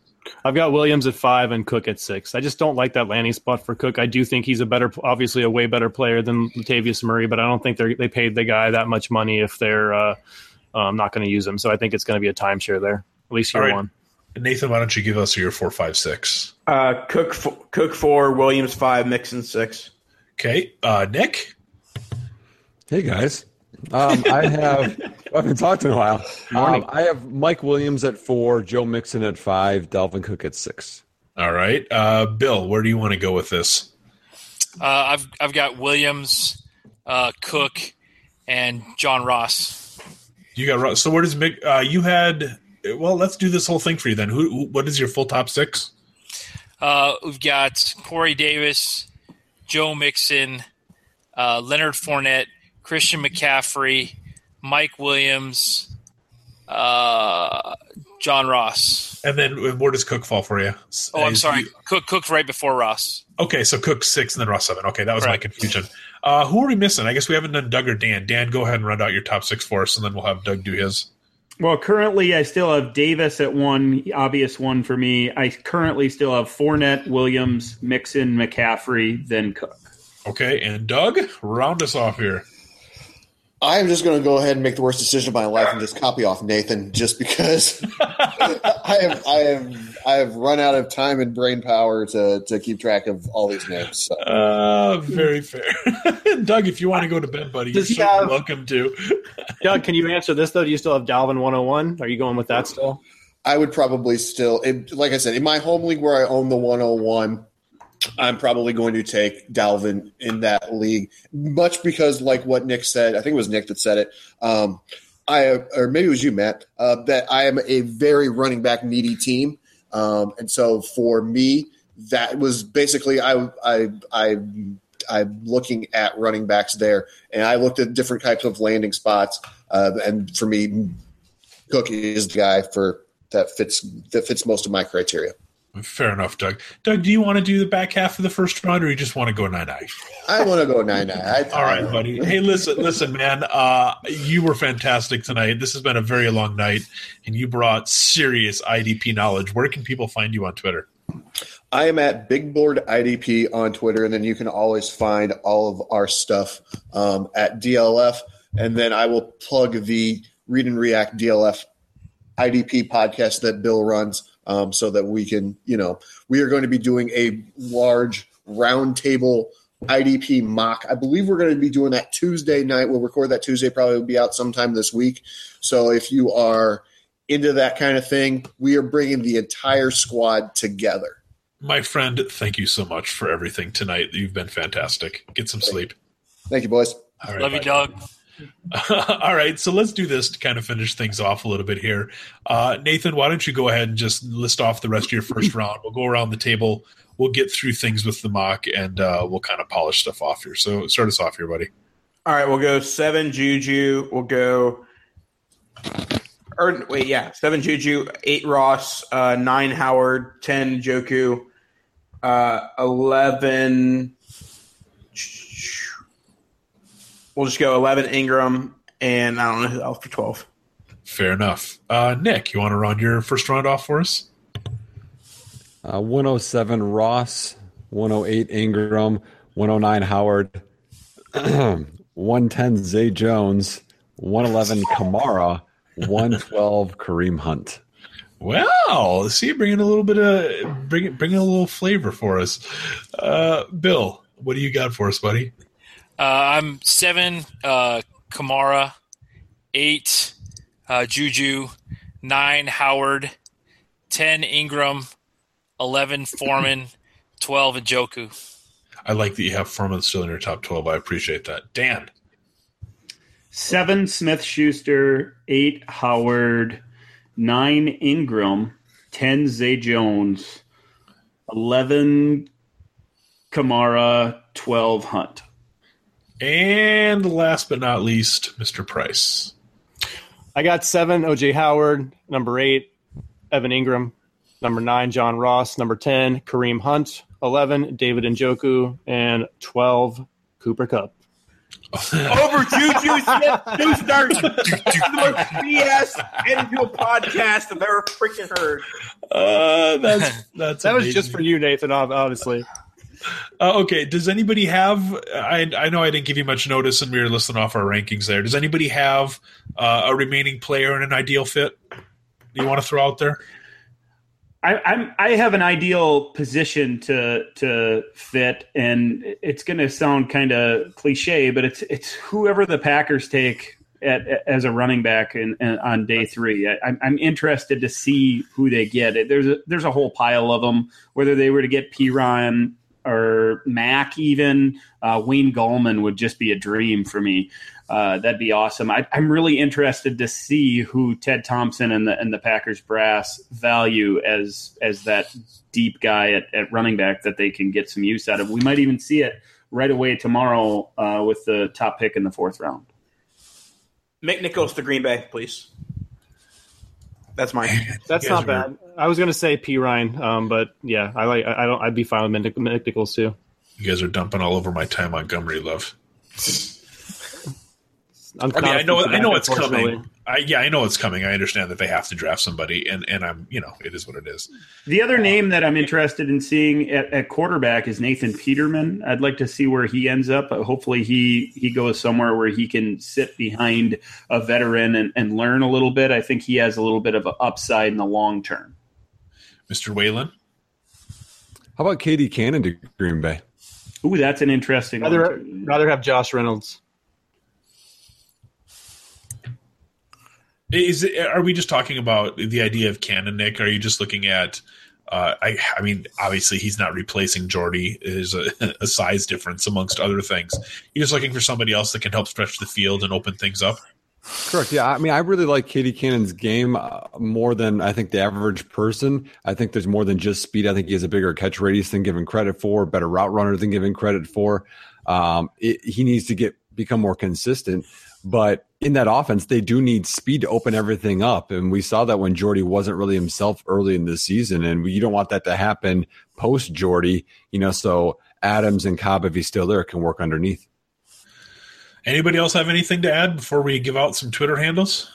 I've got Williams at five and Cook at six. I just don't like that landing spot for Cook. I do think he's a better, obviously a way better player than Latavius Murray, but I don't think they they paid the guy that much money if they're uh, um, not going to use him. So I think it's going to be a timeshare there, at least year right. one. Nathan, why don't you give us your four, five, six? Uh, Cook, Cook four, Williams five, Mixon six. Okay, uh, Nick. Hey guys. Um, I <laughs> have. I haven't talked in a while. Um, I have Mike Williams at four, Joe Mixon at five, Dalvin Cook at six. All right, uh, Bill, where do you want to go with this? Uh, I've I've got Williams, uh, Cook, and John Ross. You got Ross. So where does Mick? Uh, you had. Well, let's do this whole thing for you then. Who? who what is your full top six? Uh, we've got Corey Davis, Joe Mixon, uh, Leonard Fournette, Christian McCaffrey, Mike Williams, uh, John Ross. And then where does Cook fall for you? Oh, I'm sorry. Cook Cook right before Ross. Okay, so Cook six and then Ross seven. Okay, that was right. my confusion. Uh, who are we missing? I guess we haven't done Doug or Dan. Dan, go ahead and run out your top six for us, and then we'll have Doug do his. Well, currently I still have Davis at one, obvious one for me. I currently still have Fournette, Williams, Mixon, McCaffrey, then Cook. Okay, and Doug, round us off here. I'm just going to go ahead and make the worst decision of my life and just copy off Nathan, just because <laughs> I have I have I have run out of time and brain power to to keep track of all these names. So. Uh, very fair, <laughs> Doug. If you want to go to bed, buddy, Does you're have, welcome to. <laughs> Doug, can you answer this though? Do you still have Dalvin 101? Are you going with that still? I would probably still, it, like I said, in my home league where I own the 101. I'm probably going to take Dalvin in that league, much because, like what Nick said, I think it was Nick that said it. Um, I or maybe it was you, Matt, uh, that I am a very running back needy team, um, and so for me, that was basically I I I. I'm looking at running backs there, and I looked at different types of landing spots. Uh, and for me, Cook is the guy for that fits that fits most of my criteria. Fair enough, Doug. Doug, do you want to do the back half of the first round, or you just want to go nine nine? I want to go nine nine. <laughs> All right, buddy. Hey, listen, listen, man. Uh, you were fantastic tonight. This has been a very long night, and you brought serious IDP knowledge. Where can people find you on Twitter? I am at Big Board IDP on Twitter, and then you can always find all of our stuff um, at DLF. And then I will plug the Read and React DLF IDP podcast that Bill runs um, so that we can, you know, we are going to be doing a large roundtable IDP mock. I believe we're going to be doing that Tuesday night. We'll record that Tuesday, probably will be out sometime this week. So if you are into that kind of thing, we are bringing the entire squad together. My friend, thank you so much for everything tonight. You've been fantastic. Get some sleep. Thank you, boys. Love you, Doug. <laughs> All right, so let's do this to kind of finish things off a little bit here. Uh, Nathan, why don't you go ahead and just list off the rest of your first <laughs> round? We'll go around the table. We'll get through things with the mock, and uh, we'll kind of polish stuff off here. So start us off here, buddy. All right, we'll go seven Juju. We'll go. Or wait, yeah, seven Juju, eight Ross, uh, nine Howard, ten Njoku, uh, eleven We'll just go 11 Engram, and I don't know who else for 12. Fair enough. Uh, Nick, you want to round your first round off for us? Uh, 107 Ross, 108 Engram, 109 Howard, <clears throat> 110 Zay Jones, 111 Kamara, 112 Kareem Hunt. Well, see, bringing a little bit of bringing bringing a little flavor for us. Uh, Bill, what do you got for us, buddy? Uh, I'm seven uh, Kamara, eight uh, Juju, nine Howard, ten Engram, eleven Foreman, <laughs> 12 Njoku. I like that you have Foreman still in your top 12. I appreciate that. Dan. Seven Smith Schuster, eight Howard, nine Engram, 10 Zay Jones, 11 Kamara, 12 Hunt. And last but not least, Mr. Price. I got seven OJ Howard, number eight, Evan Engram. number nine, John Ross, number 10, Kareem Hunt, 11, David Njoku, and 12, Cooper Kupp. <laughs> Over Juju Smith Schuster. <laughs> the most BS into a podcast I've ever freaking heard. Uh, that's that's that amazing. was just for you, Nathan. Honestly. Uh, okay. Does anybody have? I I know I didn't give you much notice, and we were listing off our rankings there. Does anybody have uh, a remaining player in an ideal fit? you want to throw out there? I, I'm I have an ideal position to to fit, and it's going to sound kind of cliche, but it's it's whoever the Packers take at, as a running back in, in, on day three. I, am I'm interested to see who they get. There's a there's a whole pile of them. Whether they were to get Perine or Mack, even uh, Wayne Gallman would just be a dream for me uh, that'd be awesome. I, am really interested to see who Ted Thompson and the and the Packers brass value as as that deep guy at, at running back that they can get some use out of. We might even see it right away tomorrow uh, with the top pick in the fourth round. Make Nichols to Green Bay, please. That's my. <laughs> That's not bad. I was going to say Perine, um, but yeah, I like. I don't. I'd be fine with Mick Nichols too. You guys are dumping all over my Ty Montgomery love. <laughs> I'm i mean, I know, I know it's coming. I, yeah, I know it's coming. I understand that they have to draft somebody, and and I'm, you know, it is what it is. The other name that I'm interested in seeing at, at quarterback is Nathan Peterman. I'd like to see where he ends up. Hopefully, he he goes somewhere where he can sit behind a veteran and, and learn a little bit. I think he has a little bit of an upside in the long term. Mr. Whalen, how about KD Cannon to Green Bay? Ooh, that's an interesting. Rather, rather have Josh Reynolds. Is it, are we just talking about the idea of Cannon, Nick? Are you just looking at? Uh, I, I mean, obviously he's not replacing Jordy. There's a, <laughs> a, size difference amongst other things. You're just looking for somebody else that can help stretch the field and open things up. Correct. Yeah. I mean, I really like KD Cannon's game uh, more than I think the average person. I think there's more than just speed. I think he has a bigger catch radius than given credit for, better route runner than given credit for. Um, it, he needs to get become more consistent. But in that offense, they do need speed to open everything up. And we saw that when Jordy wasn't really himself early in the season. And you don't want that to happen post Jordy, you know, so Adams and Cobb, if he's still there, can work underneath. Anybody else have anything to add before we give out some Twitter handles?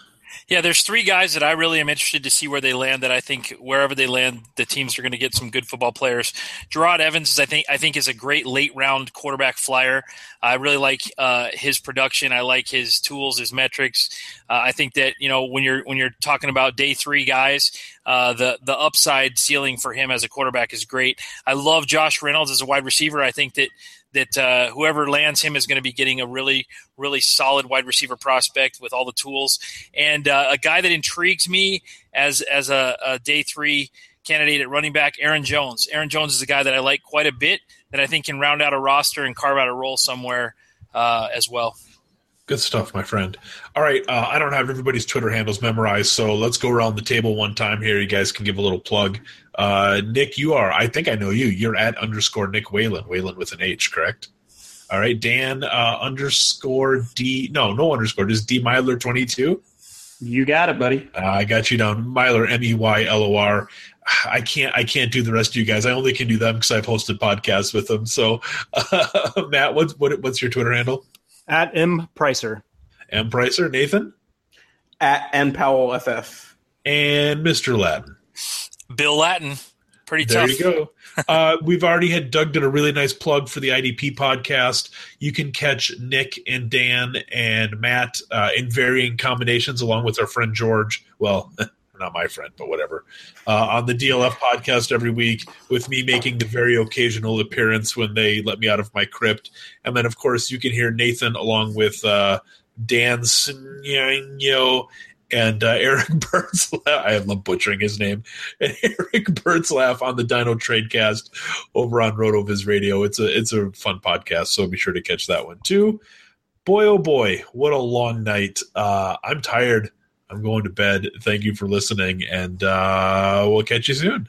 Yeah, there's three guys that I really am interested to see where they land. That I think wherever they land, the teams are going to get some good football players. Jerod Evans is I think I think is a great late round quarterback flyer. I really like uh, his production. I like his tools, his metrics. Uh, I think that you know when you're when you're talking about day three guys, uh, the the upside ceiling for him as a quarterback is great. I love Josh Reynolds as a wide receiver. I think that that uh, whoever lands him is going to be getting a really, really solid wide receiver prospect with all the tools. And uh, a guy that intrigues me as as a, a, day three candidate at running back, Aaron Jones. Aaron Jones is a guy that I like quite a bit that I think can round out a roster and carve out a role somewhere uh, as well. Good stuff, my friend. All right, uh, I don't have everybody's Twitter handles memorized, so let's go around the table one time here. You guys can give a little plug. Uh, Nick, you are. I think I know you. You're at underscore Nick Whalen. Whalen with an H, correct? All right, Dan uh, underscore D. No, no underscore. Just D Meylor twenty two. You got it, buddy. Uh, I got you down. Meylor M E Y L O R. I can't. I can't do the rest of you guys. I only can do them because I've hosted podcasts with them. So, uh, <laughs> Matt, what's what, what's your Twitter handle? At M Pricer. M Pricer. Nathan. At N Powell FF. And Mr. Ladden. Bill Latin. Pretty there tough. There you go. uh, we've already had Doug did a really nice plug for the IDP podcast. You can catch Nick and Dan and Matt uh, in varying combinations, along with our friend George. Well, <laughs> not my friend, but whatever. Uh, on the DLF podcast every week, with me making the very occasional appearance when they let me out of my crypt, and then of course you can hear Nathan along with uh, Dan Snyo and uh, <laughs> Eric Bertzlaff. I love butchering his name. <laughs> And Eric Bertzlaff on the Dino Tradecast over on RotoViz Radio. It's a it's a fun podcast, so be sure to catch that one too. Boy, oh boy, what a long night. Uh, I'm tired. I'm going to bed. Thank you for listening, and uh, we'll catch you soon.